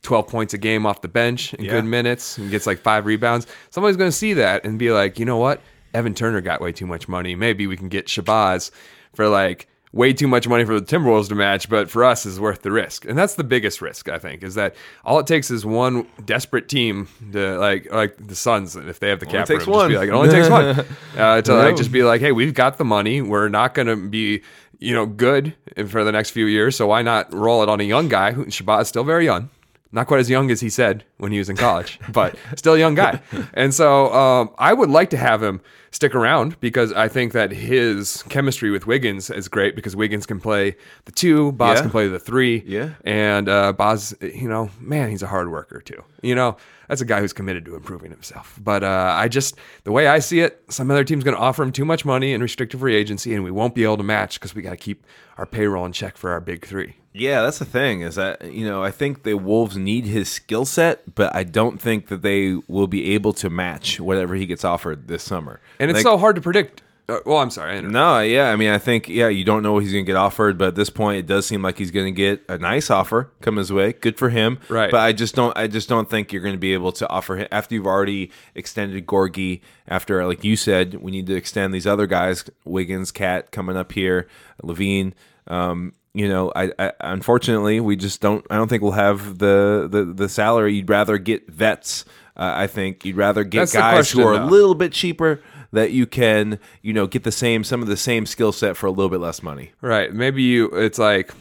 12 points a game off the bench in Yeah. good minutes and gets like five rebounds, somebody's going to see that and be like, you know what? Evan Turner got way too much money. Maybe we can get Shabazz for like way too much money for the Timberwolves to match, but for us is worth the risk. And that's the biggest risk, I think, is that all it takes is one desperate team to like like the Suns, if they have the cap takes room, just be one. like, it only takes one. Uh, to like just be like, hey, we've got the money. We're not going to be, you know, good for the next few years. So why not roll it on a young guy? Who Shabazz is still very young. Not quite as young as he said when he was in college, but still a young guy. And so um, I would like to have him stick around because I think that his chemistry with Wiggins is great because Wiggins can play the two, Boz Yeah. can play the three. Yeah. And uh, Boz, you know, man, he's a hard worker too. You know, that's a guy who's committed to improving himself. But uh, I just, the way I see it, some other team's going to offer him too much money in restrictive free agency, and we won't be able to match because we got to keep our payroll in check for our big three. Yeah, that's the thing is that you know I think the Wolves need his skill set, but I don't think that they will be able to match whatever he gets offered this summer. And it's Like- so hard to predict. Uh, well, I'm sorry. No, yeah, I mean I think yeah you don't know what he's going to get offered, but at this point it does seem like he's going to get a nice offer come his way. Good for him, Right. But I just don't I just don't think you're going to be able to offer him after you've already extended Gorgui. After like you said, we need to extend these other guys, Wiggins, KAT coming up here, LaVine. Um, you know, I, I unfortunately we just don't. I don't think we'll have the the, the salary. You'd rather get vets. Uh, I think you'd rather get That's guys who are a little bit cheaper that you can you know get the same some of the same skill set for a little bit less money. Right. Maybe you. It's like,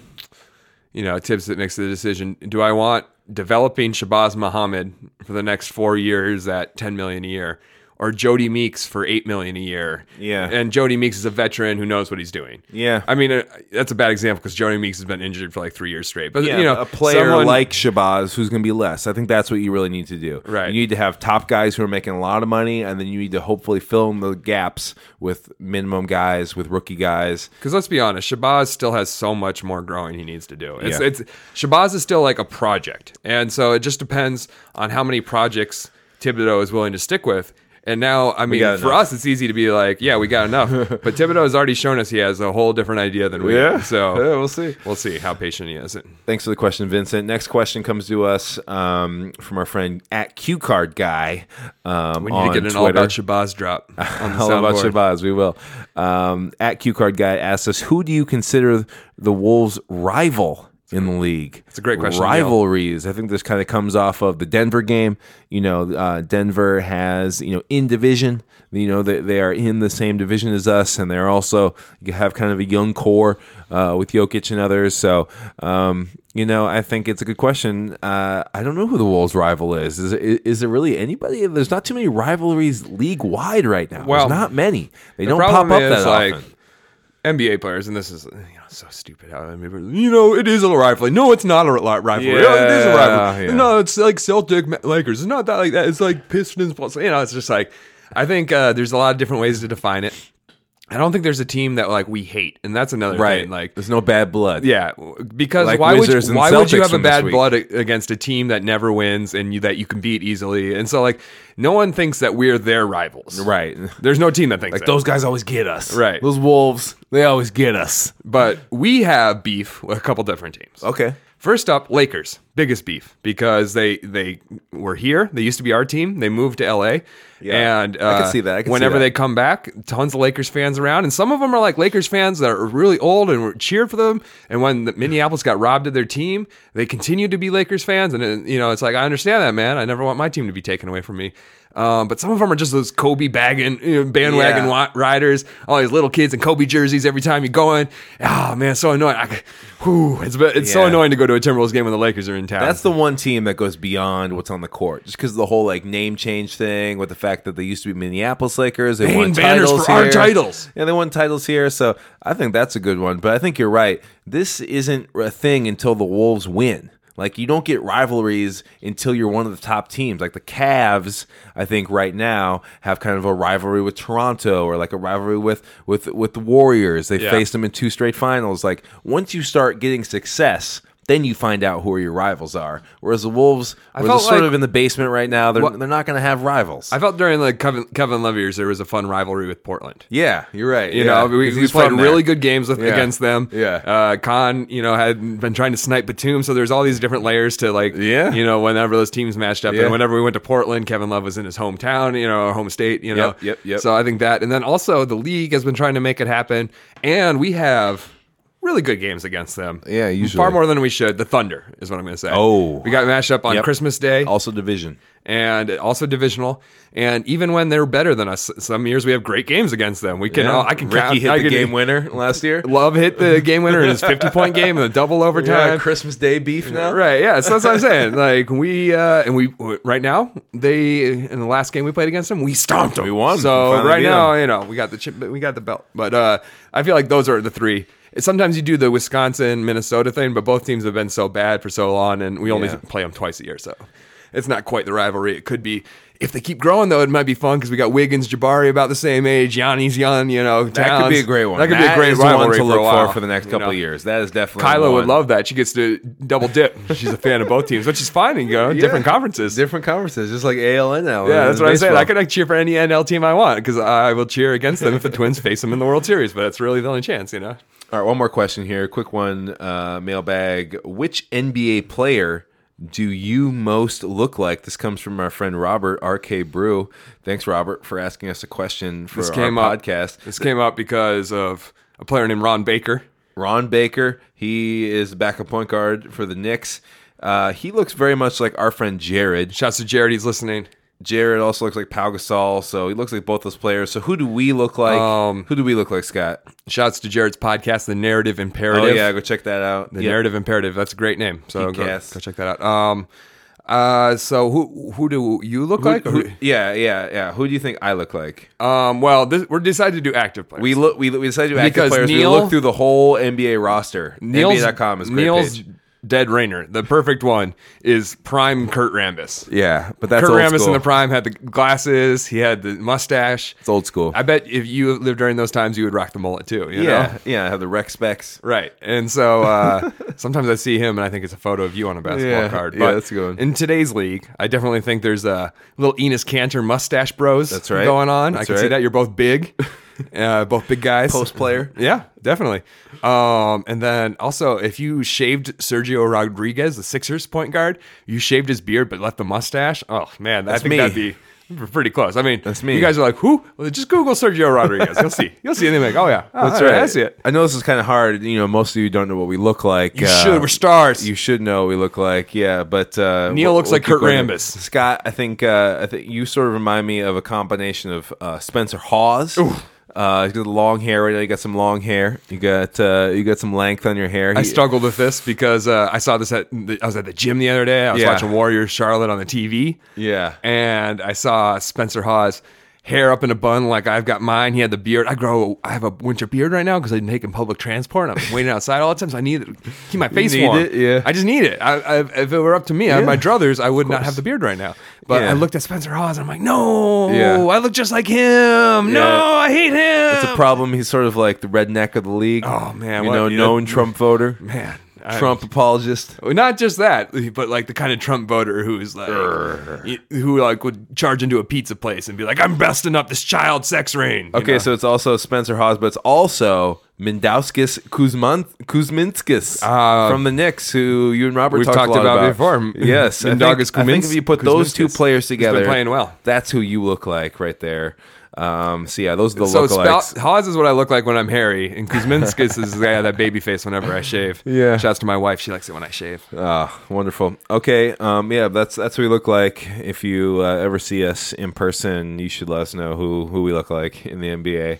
you know, Thibs that makes the decision. Do I want developing Shabazz Muhammad for the next four years at ten million a year, or Jodie Meeks for eight million a year. Yeah. and Jodie Meeks is a veteran who knows what he's doing. Yeah. I mean uh, that's a bad example because Jodie Meeks has been injured for like three years straight. But Yeah, you know, a player someone- like Shabazz who's going to be less. I think that's what you really need to do. Right. You need to have top guys who are making a lot of money, and then you need to hopefully fill in the gaps with minimum guys, with rookie guys. Because let's be honest, Shabazz still has so much more growing he needs to do. It's, Yeah. it's Shabazz is still like a project, and so it just depends on how many projects Thibodeau is willing to stick with. And now, I mean, for enough. us, it's easy to be like, yeah, we got enough. but Thibodeau has already shown us he has a whole different idea than we. do. So Yeah, we'll see. We'll see how patient he is. Thanks for the question, Vincent. Next question comes to us um, from our friend at Q Card Guy. Um, We need on to get an Twitter. all about Shabazz drop on the All about. Shabazz, we will. Um, at Q Card Guy asks us, who do you consider the Wolves' rival in the league? It's a great question, Neil. Rivalries. I think this kind of comes off of the Denver game. You know, uh, Denver has you know in division. You know they, they are in the same division as us, and they're also you have kind of a young core uh, with Jokic and others. So um, you know, I think it's a good question. Uh, I don't know who the Wolves' rival is. Is, is, is there really anybody? There's not too many rivalries league wide right now. Well, There's not many. They the don't pop up is, that like, often. NBA players, and this is you know so stupid. How I mean, you know it is a rivalry. No, it's not a ri- rivalry. Oh, it is a rivalry. yeah. No, it's like Celtic Lakers. It's not that like that. It's like Pistons plus. You know, it's just like I think uh, there's a lot of different ways to define it. I don't think there's a team that like we hate, and that's another Right. thing. Like There's no bad blood. yeah, because Like why would you, why would you have a bad blood against a team that never wins and you, that you can beat easily? And so like no one thinks that we're their rivals. Right. There's no team that thinks Like that. those guys always get us. Right. Those Wolves, they always get us. But we have beef with a couple different teams. Okay. First up, Lakers. Biggest beef because they they were here. They used to be our team. They moved to LA. Yeah. and I can uh, see that. I can see whenever that. they come back, tons of Lakers fans around, and some of them are like Lakers fans that are really old and were cheered for them. And when the Minneapolis got robbed of their team, they continued to be Lakers fans. And uh, you know, it's like I understand that, man. I never want my team to be taken away from me. Um, but some of them are just those Kobe bagging you know, bandwagon Yeah. wa- riders, all these little kids in Kobe jerseys every time you go in. Oh man, so annoying. I, whew, it's it's so annoying to go to a Timberwolves game when the Lakers are in town. That's the one team that goes beyond what's on the court, just because of the whole like name change thing, with the fact that they used to be Minneapolis Lakers. They They won banners titles for our titles. Yeah, they won titles here, so I think that's a good one. But I think you're right. This isn't a thing until the Wolves win. Like you don't get rivalries until you're one of the top teams. Like the Cavs, I think right now have kind of a rivalry with Toronto or like a rivalry with with with the Warriors. They Yeah. faced them in two straight finals. Like once you start getting success, then you find out who your rivals are. Whereas the Wolves, I are felt sort like- of in the basement right now. They're Well- they're not going to have rivals. I felt during the Kevin, Kevin Love years there was a fun rivalry with Portland. yeah, you're right. You yeah, know, we, 'cause we he's played from there. really good games with, Yeah. against them. Yeah. Uh, Kahn, you know, had been trying to snipe Batum, so there's all these different layers to like, Yeah. you know, whenever those teams matched up. Yeah. And whenever we went to Portland, Kevin Love was in his hometown, you know, or home state, you know. Yep, yep, yep. So I think that, and then also the league has been trying to make it happen, and we have really good games against them. Yeah, usually. far more than we should. The Thunder is what I'm going to say. Oh. we got mashed up on Yep. Christmas Day Also division. and also divisional. And even when they're better than us, some years we have great games against them. We can, uh, I can Ricky count. hit I the can- game winner last year. Love hit the game winner in his 50 point game in the double overtime. Christmas Day beef now. Right, yeah, so that's what I'm saying. Like we uh and we right now they in the last game we played against them we stomped them. We won. So finally right now now 'em. you know we got the chip, we got the belt. But uh I feel like those are the three. Sometimes you do the Wisconsin Minnesota thing, but both teams have been so bad for so long, and we only Yeah. play them twice a year, so it's not quite the rivalry. It could be. If they keep growing, though, it might be fun because we got Wiggins, Jabari about the same age. Giannis young, you know. That could be a great one. That could be a great rivalry to for look while, for for the next you couple know. of years. That is definitely Kyla would love that. She gets to double dip. She's a fan of both teams, which is fine. You go different conferences. different conferences, just like ALN now. yeah, that's what I'm saying. I could cheer for any NL team I want because I will cheer against them if the Twins face them in the World Series. But that's really the only chance, you know. All right, one more question here. Quick one, uh, mailbag. Which NBA player do you most look like? This comes from our friend Robert RK Brew. Thanks, Robert, for asking us a question for This our came up. podcast. This came up because of a player named Ron Baker. Ron Baker. He is the backup point guard for the Knicks. Uh, he looks very much like our friend Jared. Shouts to Jared. He's listening. Jared also looks like Pau Gasol, so he looks like both those players. So who do we look like? Um, who do we look like, Scott? Shouts to Jared's podcast, The Narrative Oh Imperative. yeah, go check that out. The Yep. Narrative Imperative. That's a great name. So go, go check that out. Um, Uh, so who who do you look like? Or Who- yeah, yeah, yeah. Who do you think I look like? um, well, this, we're decided to do active players. We look. We, we decided to do active Because players. Neil- we look through the whole NBA roster. Neil's, NBA.com is great Neil's page. Dead Rainer. The perfect one is prime Kurt Rambis. Yeah, but that's Kurt old Rambis school. in the prime had the glasses. He had the mustache. It's old school. I bet if you lived during those times, you would rock the mullet too. You yeah, know? yeah. Have the rec specs. Right. And so uh, sometimes I see him and I think it's a photo of you on a basketball Yeah, card. yeah, that's good one. In today's league, I definitely think there's a little Enes Kanter mustache bros That's right. going on. I That's can see that. You're both big. uh, both big guys. Post player. Yeah, definitely. Um, and then also, if you shaved Sergio Rodriguez, the Sixers point guard, you shaved his beard but left the mustache. Oh man, I That's think me. that'd be pretty close. I mean, That's me. You guys are like, who? Well, just Google Sergio Rodriguez. You'll see. You'll see. And they're like, oh yeah, Oh, That's right. I see it. I know this is kind of hard. You know, most of you don't know what we look like. Uh, You should. We're stars. You should know what we look like. Yeah, but uh, Neil looks like keep Kurt going. Rambis. Scott, I think uh, I think you sort of remind me of a combination of uh, Spencer Hawes. Uh, you got the long hair right now. You got some long hair. You got uh, you got some length on your hair. I He- struggled with this because uh, I saw this at the, I was at the gym the other day. I was Yeah. watching Warriors Charlotte on the TV. Yeah. and I saw Spencer Hawes hair up in a bun like I've got mine. He had the beard. I grow. I have a winter beard right now because I'm taking public transport. I'm waiting outside all the time, so I need it. Keep my face need warm. it? Yeah. I just need it. I, I, if it were up to me, I had my druthers, I would not have the beard right now. But Yeah. I looked at Spencer Hawes and I'm like, no, Yeah. I look just like him. No, I hate him. It's a problem. He's sort of like the redneck of the league. Oh, man, you what- know, yeah. known Trump voter, man. I- Trump apologist. Well, Not just that, but like the kind of Trump voter who's like, who like would charge into a pizza place and be like, "I'm busting up this child sex ring." you Okay, know? so it's also Spencer Hawes, but it's also Mindaugas Kuzman Kuzminskas Uh, from the Knicks, who you and Robert we've talked, a lot about before. Yes, I think, Mindaugas I think if you put those two Kuzminskas. players together, playing well. That's who you look like right there. Um, so yeah, those are the So lookalikes. Spal- Hawes is what I look like when I'm hairy, and Kuzminskas is the guy that baby face whenever I shave. Yeah. Shouts to my wife; she likes it when I shave. Ah, wonderful. Okay, um, yeah, that's that's what we look like. If you uh, ever see us in person, you should let us know who who we look like in the NBA.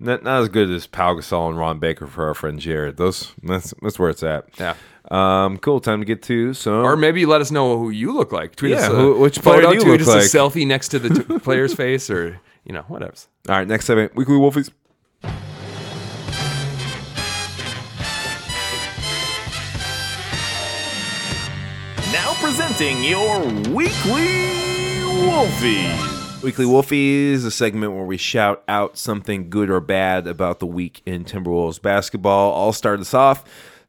Not, not as good as Pau Gasol and Ron Baker for our friend Jared. Those that's that's where it's at. Yeah. Um, cool. Time to get to some. Or maybe let us know who you look like. Tweet Yeah, us a who- which player photo, do you tweet look us like? a selfie next to the t- player's face, or you know, whatever. All right, next segment, weekly Wolfies. Now presenting your weekly Wolfie. Weekly Wolfies, is a segment where we shout out something good or bad about the week in Timberwolves basketball. I'll start us off.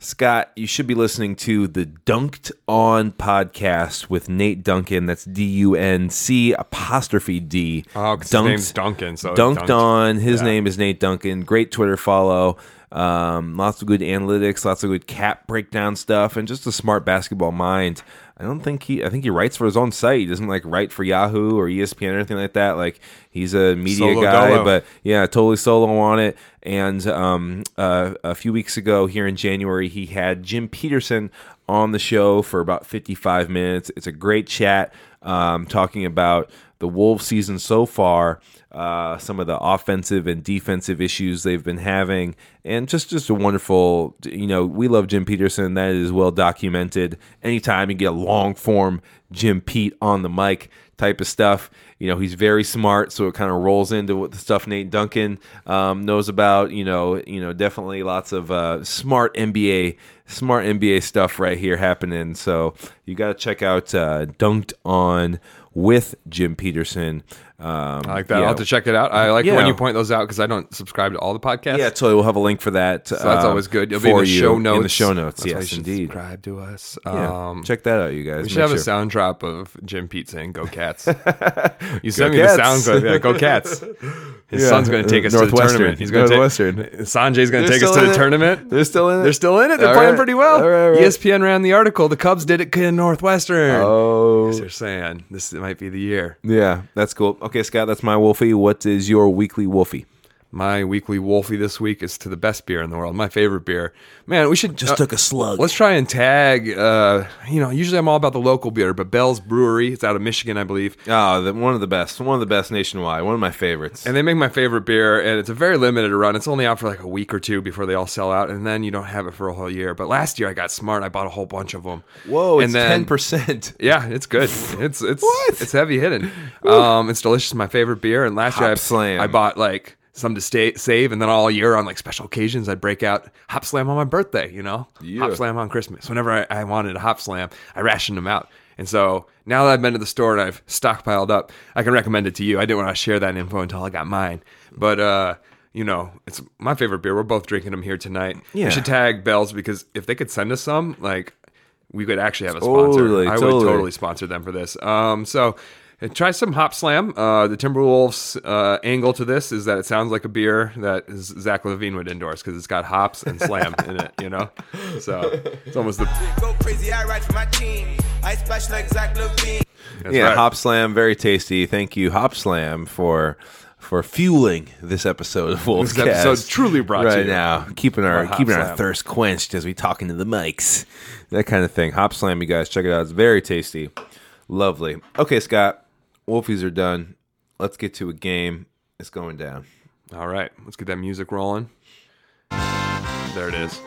Scott, you should be listening to the Dunked On podcast with Nate Duncan. That's D U N C apostrophe D. Oh, 'cause his Dunked- name's Duncan, so Dunked, Dunked. On. His Yeah. name is Nate Duncan. Great Twitter follow. Um, lots of good analytics, lots of good cap breakdown stuff, and just a smart basketball mind. I don't think he. I think he writes for his own site. He doesn't like write for Yahoo or ESPN or anything like that. Like he's a media Solo guy, dolo. but yeah, totally solo on it. And um, uh, a few weeks ago, here in January, he had Jim Petersen on the show for about 55 minutes. It's a great chat, um, talking about the Wolves season so far, uh, some of the offensive and defensive issues they've been having, and just just a wonderful. You know, we love Jim Petersen. That is well documented. Anytime you get a long form Jim Pete on the mic type of stuff. You know, he's very smart, so it kind of rolls into what the stuff Nate Duncan um, knows about. You know, you know, definitely lots of uh, smart NBA, smart NBA stuff right here happening. So you got to check out uh, Dunked On with Jim Petersen. Um, I like that. I'll have to check it out. I like Yeah. when you point those out because I don't subscribe to all the podcasts. Yeah, totally. We'll have a link for that. so that's um, always good. It'll be in the show notes. In the show notes, That's yes, indeed. Subscribe to us. Yeah, Um, check that out, you guys. we should Make have sure. a sound drop of Jim Pete saying "Go Cats." you sent me Cats. the sound clip. Yeah, "Go Cats." His Yeah, son's going to take us to the tournament. He's going to Northwestern. Sanjay's going to take us to the it? tournament. They're still in it. They're still in it. They're All playing right. pretty well. All right, all right. ESPN ran the article. The Cubs did it in Northwestern. Oh, They're saying this might be the year. Yeah, that's cool. Okay, Scott, that's my Wolfie. What is your weekly Wolfie? My weekly Wolfie this week is to the best beer in the world, my favorite beer. Man, we should Just took a slug. Let's try and tag. Uh, you know, usually I'm all about the local beer, but Bell's Brewery, it's out of Michigan, I believe. Oh, the, one of the best. One of the best nationwide. One of my favorites. And they make my favorite beer, and it's a very limited run. It's only out for like a week or two before they all sell out, and then you don't have it for a whole year. But last year I got smart. I bought a whole bunch of them. Whoa, it's and then- ten percent. Yeah, it's good. It's it's it's heavy hitting. Um, it's delicious. My favorite beer. And last year I, Hop Slam. I bought like some to stay save, and then all year on like special occasions I'd break out Hop Slam on my birthday. You know, Yeah. Hop Slam on Christmas. Whenever I, I wanted a Hop Slam, I rationed them out. And so now that I've been to the store and I've stockpiled up, I can recommend it to you. I didn't want to share that info until I got mine, but uh. You know, it's my favorite beer. We're both drinking them here tonight. Yeah. We should tag Bells because if they could send us some, like, we could actually have a sponsor. Totally, I would totally. totally sponsor them for this. Um, so uh, try some Hop Slam. Uh, the Timberwolves uh, angle to this is that it sounds like a beer that Zach LaVine would endorse because it's got hops and slam in it. You know, so it's almost the Go crazy, I ride for my team. I splash like Zach LaVine. that's yeah, right. Hop Slam, very tasty. Thank you, Hop Slam, for for fueling this episode of Wolves This episode's truly brought to right you now, keeping our by Hop keeping our thirst quenched as we talk into the mics, that kind of thing. Hop Slam, you guys check it out. It's very tasty, lovely. Okay, Scott, Wolfies are done. Let's get to a game. It's going down. All right, let's get that music rolling. There it is.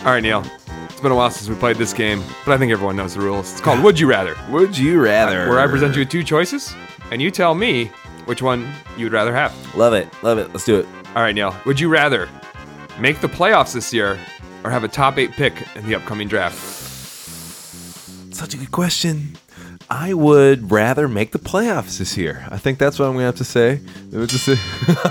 All right, Neil. It's been a while since we played this game, but I think everyone knows the rules. It's called Would You Rather, Would you rather? where I present you with two choices, and you tell me which one you would rather have. Love it, love it. Let's do it. All right, Neil. Would you rather make the playoffs this year or have a top eight pick in the upcoming draft? Such a good question. I would rather make the playoffs this year. I think that's what I'm gonna have to say. Was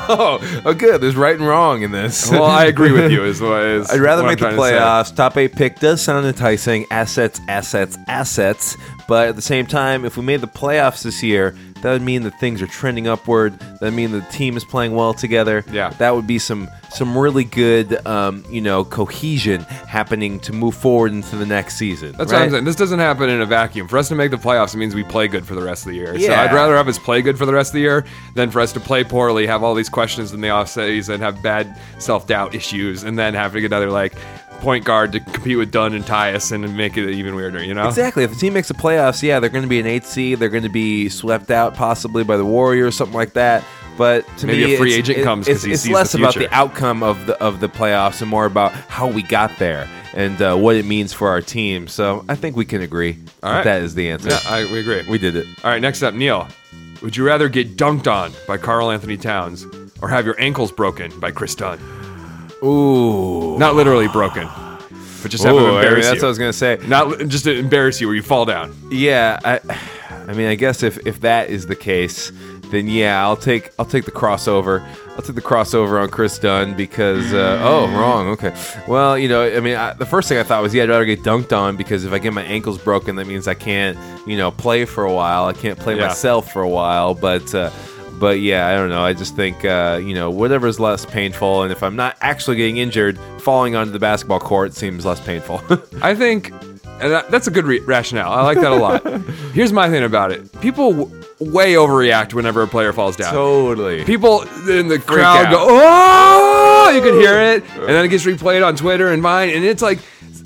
oh, oh, good. There's right and wrong in this. Well, I agree with you. Is what is I'd rather what make the I'm to playoffs. Top eight pick does sound enticing. Assets, assets, assets. But at the same time, if we made the playoffs this year, that would mean that things are trending upward. That would mean the team is playing well together. Yeah. that would be some some really good, um, you know, cohesion happening to move forward into the next season. That's right? what I'm saying. This doesn't happen in a vacuum. For us to make the playoffs, it means we play good for the rest of the year. Yeah. So I'd rather have us play good for the rest of the year than for us to play poorly, have all these questions in the offseason, and have bad self doubt issues, and then have another like point guard to compete with Dunn and Tyus and make it even weirder. You know? Exactly. If the team makes the playoffs, yeah, they're going to be an eight seed. They're going to be swept out possibly by the Warriors, something like that. But to Maybe me, a free it's- agent it- comes It's, he it's sees the less about the outcome of the of the playoffs and more about how we got there and uh, what it means for our team. So I think we can agree All that right. that is the answer. Yeah, I, we agree. we did it. All right, next up, Neil. Would you rather get dunked on by Karl Anthony Towns or have your ankles broken by Kris Dunn? Ooh. Not literally broken, but just have Ooh, I mean, embarrass that's you. what I was going to say. Not just to embarrass you where you fall down. Yeah, I, I mean, I guess if, if that is the case, then yeah, I'll take I'll take the crossover. I'll take the crossover on Kris Dunn because uh, oh wrong okay. Well, you know, I mean, I, the first thing I thought was yeah, I'd rather get dunked on because if I get my ankles broken, that means I can't you know play for a while. I can't play Yeah. myself for a while, but. Uh, but yeah, I don't know. I just think uh, you know whatever is less painful, and if I'm not actually getting injured, falling onto the basketball court seems less painful. I think that, that's a good re- rationale. I like that a lot. Here's my thing about it: people w- way overreact whenever a player falls down. totally. People in the crowd out. go, "Oh!" You can hear it, and then it gets replayed on Twitter and mine, and it's like,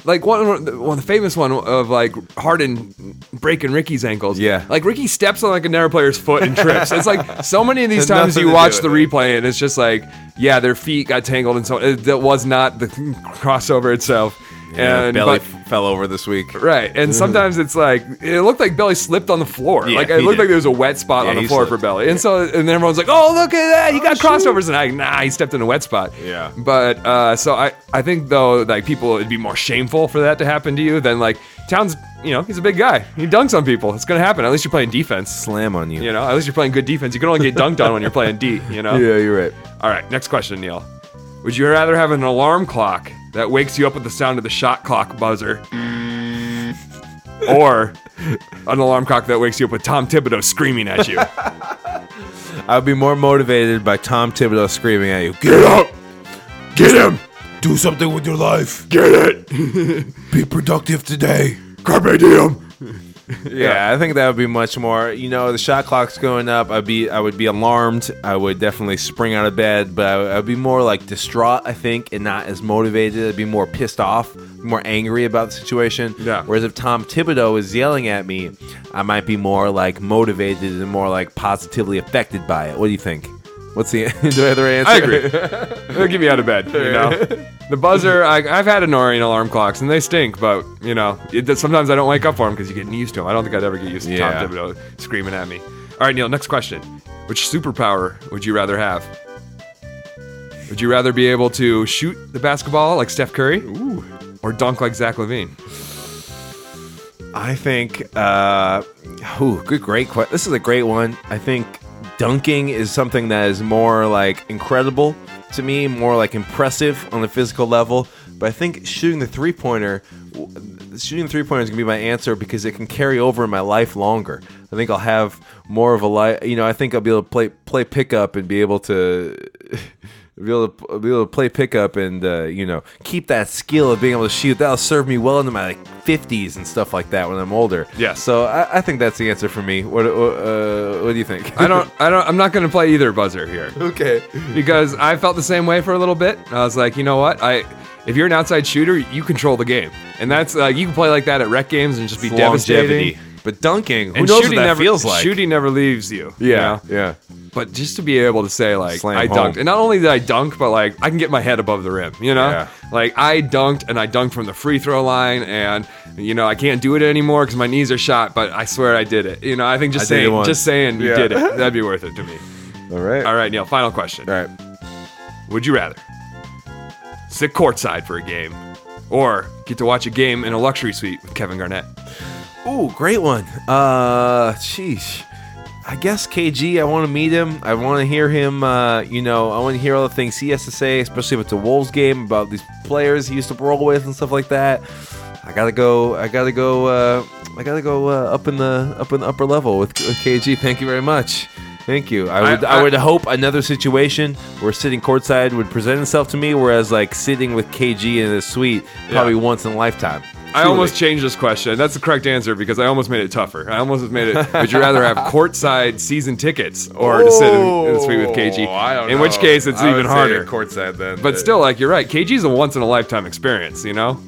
like one the, one the famous one of like Harden breaking Ricky's ankles. Yeah. like Ricky steps on like another player's foot and trips. It's like so many of these times you watch the it. replay, and it's just like, yeah, their feet got tangled, and so it, that was not the crossover itself. Yeah, and Belly but- fell over this week. Right, and sometimes it's like it looked like Belly slipped on the floor. Yeah, like it looked did. like there was a wet spot Yeah, on the floor slipped. for Belly, and so and then everyone's like, "Oh, look at that! He got crossovers!" And I, nah, he stepped in a wet spot. Yeah. But uh, so I, I think though, like people, it'd be more shameful for that to happen to you than like Towns. You know, he's a big guy. He dunks on people. It's gonna happen. At least you're playing defense. Slam on you. You know, at least you're playing good defense. You can only get dunked on when you're playing D. You know. Yeah, you're right. All right, next question, Neil. Would you rather have an alarm clock that wakes you up with the sound of the shot clock buzzer, or an alarm clock that wakes you up with Tom Thibodeau screaming at you? I would be more motivated by Tom Thibodeau screaming at you. Get up! Get him! Do something with your life. Get it! Be productive today. Carpe diem! Yeah, I think that would be much more. You know, the shot clock's going up. I'd be, I would be alarmed. I would definitely spring out of bed, but I would, I'd be more like distraught, I think, and not as motivated. I'd be more pissed off, more angry about the situation. Yeah. Whereas if Tom Thibodeau is yelling at me, I might be more like motivated and more like positively affected by it. What do you think? What's the do I have the right answer? I agree. They'll get me out of bed. You know, the buzzer. I, I've had annoying alarm clocks, and they stink. But you know, it, sometimes I don't wake up for them because you get used to them. I don't think I'd ever get used to Yeah. Tom Thibodeau screaming at me. All right, Neil. Next question: Which superpower would you rather have? Would you rather be able to shoot the basketball like Steph Curry, or dunk like Zach LaVine? I think, uh, ooh, good, great question. This is a great one. I think dunking is something that is more like incredible to me, more like impressive on the physical level. But I think shooting the three pointer, shooting the three pointer is gonna be my answer because it can carry over in my life longer. I think I'll have more of a life. You know, I think I'll be able to play play pickup and be able to. Be able, to, be able to play pickup and uh, you know keep that skill of being able to shoot. That'll serve me well into my like, 50s and stuff like that when I'm older. Yeah. So I, I think that's the answer for me. What uh, what do you think? I don't. I don't. I'm not going to play either buzzer here. okay. because I felt the same way for a little bit. I was like, you know what? I if you're an outside shooter, you control the game, and that's uh, you can play like that at rec games and just be devastating. But dunking, who And knows shooting what that never feels like? shooting never leaves you. you yeah, know? yeah. But just to be able to say like Slam I home. dunked, and not only did I dunk, but like I can get my head above the rim. You know, Yeah. like I dunked and I dunked from the free throw line, and you know I can't do it anymore because my knees are shot. But I swear I did it. You know, I think just I saying, just saying you did it, that'd be worth it to me. All right. All right, Neil. Final question. All right. Would you rather sit courtside for a game or get to watch a game in a luxury suite with Kevin Garnett? Ooh, great one. Uh, sheesh. I guess KG. I want to meet him. I want to hear him. Uh, you know, I want to hear all the things he has to say, especially with the Wolves game about these players he used to roll with and stuff like that. I gotta go. I gotta go. Uh, I gotta go uh, up in the up in the upper level with, with KG. Thank you very much. Thank you. I would. I, I- would hope another situation where sitting courtside would present itself to me, whereas like sitting with KG in a suite probably once in a lifetime. I almost changed this question. That's the correct answer because I almost made it tougher. I almost made it. Would you rather have courtside season tickets or to sit in, in the suite with KG? Oh, I don't in which case, it's I even would say harder. Courtside then, But still, like you're right. KG's a once in a lifetime experience. You know,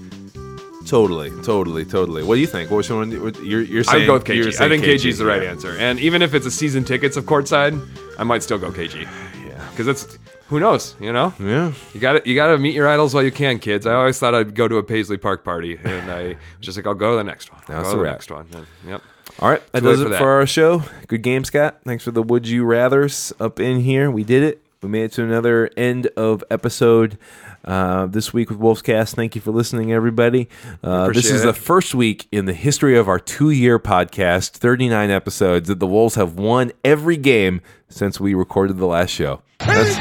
totally, totally, totally. What do you think? Which one? what- You're, you're I saying? would go with you're KG. I saying think KG's the right yeah. answer. And even if it's a season tickets of courtside, I might still go KG. Yeah. Because it's who knows. You know. Yeah. You got to you got to meet your idols while you can, kids. I always thought I'd go to a Paisley Park party, and I was just like, I'll go to the next one. I'll That's go to the wrap. next one. And- yep. All right, that does for it that. for our show. Good game, Scott. Thanks for the would you rather's up in here. We did it. We made it to another end of episode uh, this week with Wolfscast. Thank you for listening, everybody. Uh, this is it. the first week in the history of our two-year podcast, 39 episodes, that the Wolves have won every game since we recorded the last show. That's,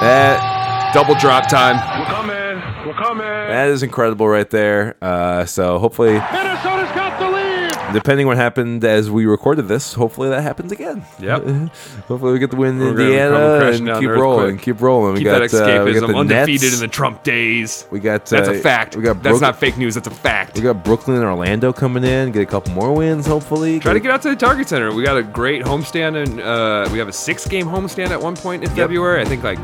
that, Double drop time. We're coming. We're coming. that is incredible right there. Uh, so hopefully, Minnesota's got the lead. Depending what happened as we recorded this, hopefully that happens again. Yep. Hopefully we get the win in We're gonna come Indiana and keep rolling, keep rolling. We Keep got, that uh, we got the Undefeated Nets. in the Trump days. we got That's uh, a fact. We got That's not fake news. That's a fact. We got Brooklyn and Orlando coming in. Get a couple more wins, hopefully. Try to get out to the Target Center. We got a great homestand, and uh, we have a six-game homestand at one point in February. I think like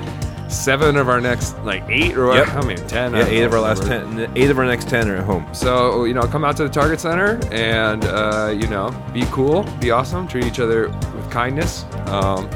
seven of our next like eight or Yep. how many? Ten. Yeah, eight of our last whatever. ten. Eight of our next ten are at home. So you know, come out to the Target Center and uh, you know, be cool, be awesome, treat each other with kindness. Um,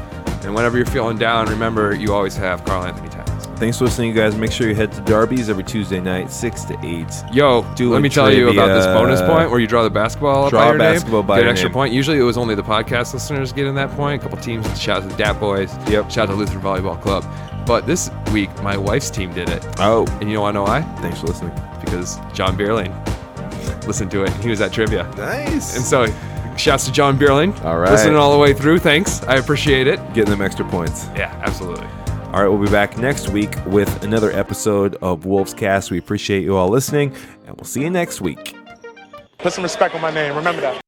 and whenever you're feeling down, remember you always have Carl Anthony Towns. Thanks for listening, you guys. Make sure you head to Darby's every Tuesday night, six to eight. Yo, Doing let me tell you about this bonus point where you draw the basketball Draw by basketball name, by get extra name. point. Usually it was only the podcast listeners getting that point. A couple teams. Shout out to the Dat Boys. Yep. Shout out to Lutheran Volleyball Club. But this week, my wife's team did it. Oh, And you know I know why? thanks for listening. Because John Bierling listened to it. He was at trivia. Nice. And so, shouts to John Bierling. All right. Listening all the way through. Thanks. I appreciate it. Getting them extra points. Yeah, absolutely. All right, we'll be back next week with another episode of Wolves Cast. We appreciate you all listening, and we'll see you next week. Put some respect on my name. Remember that.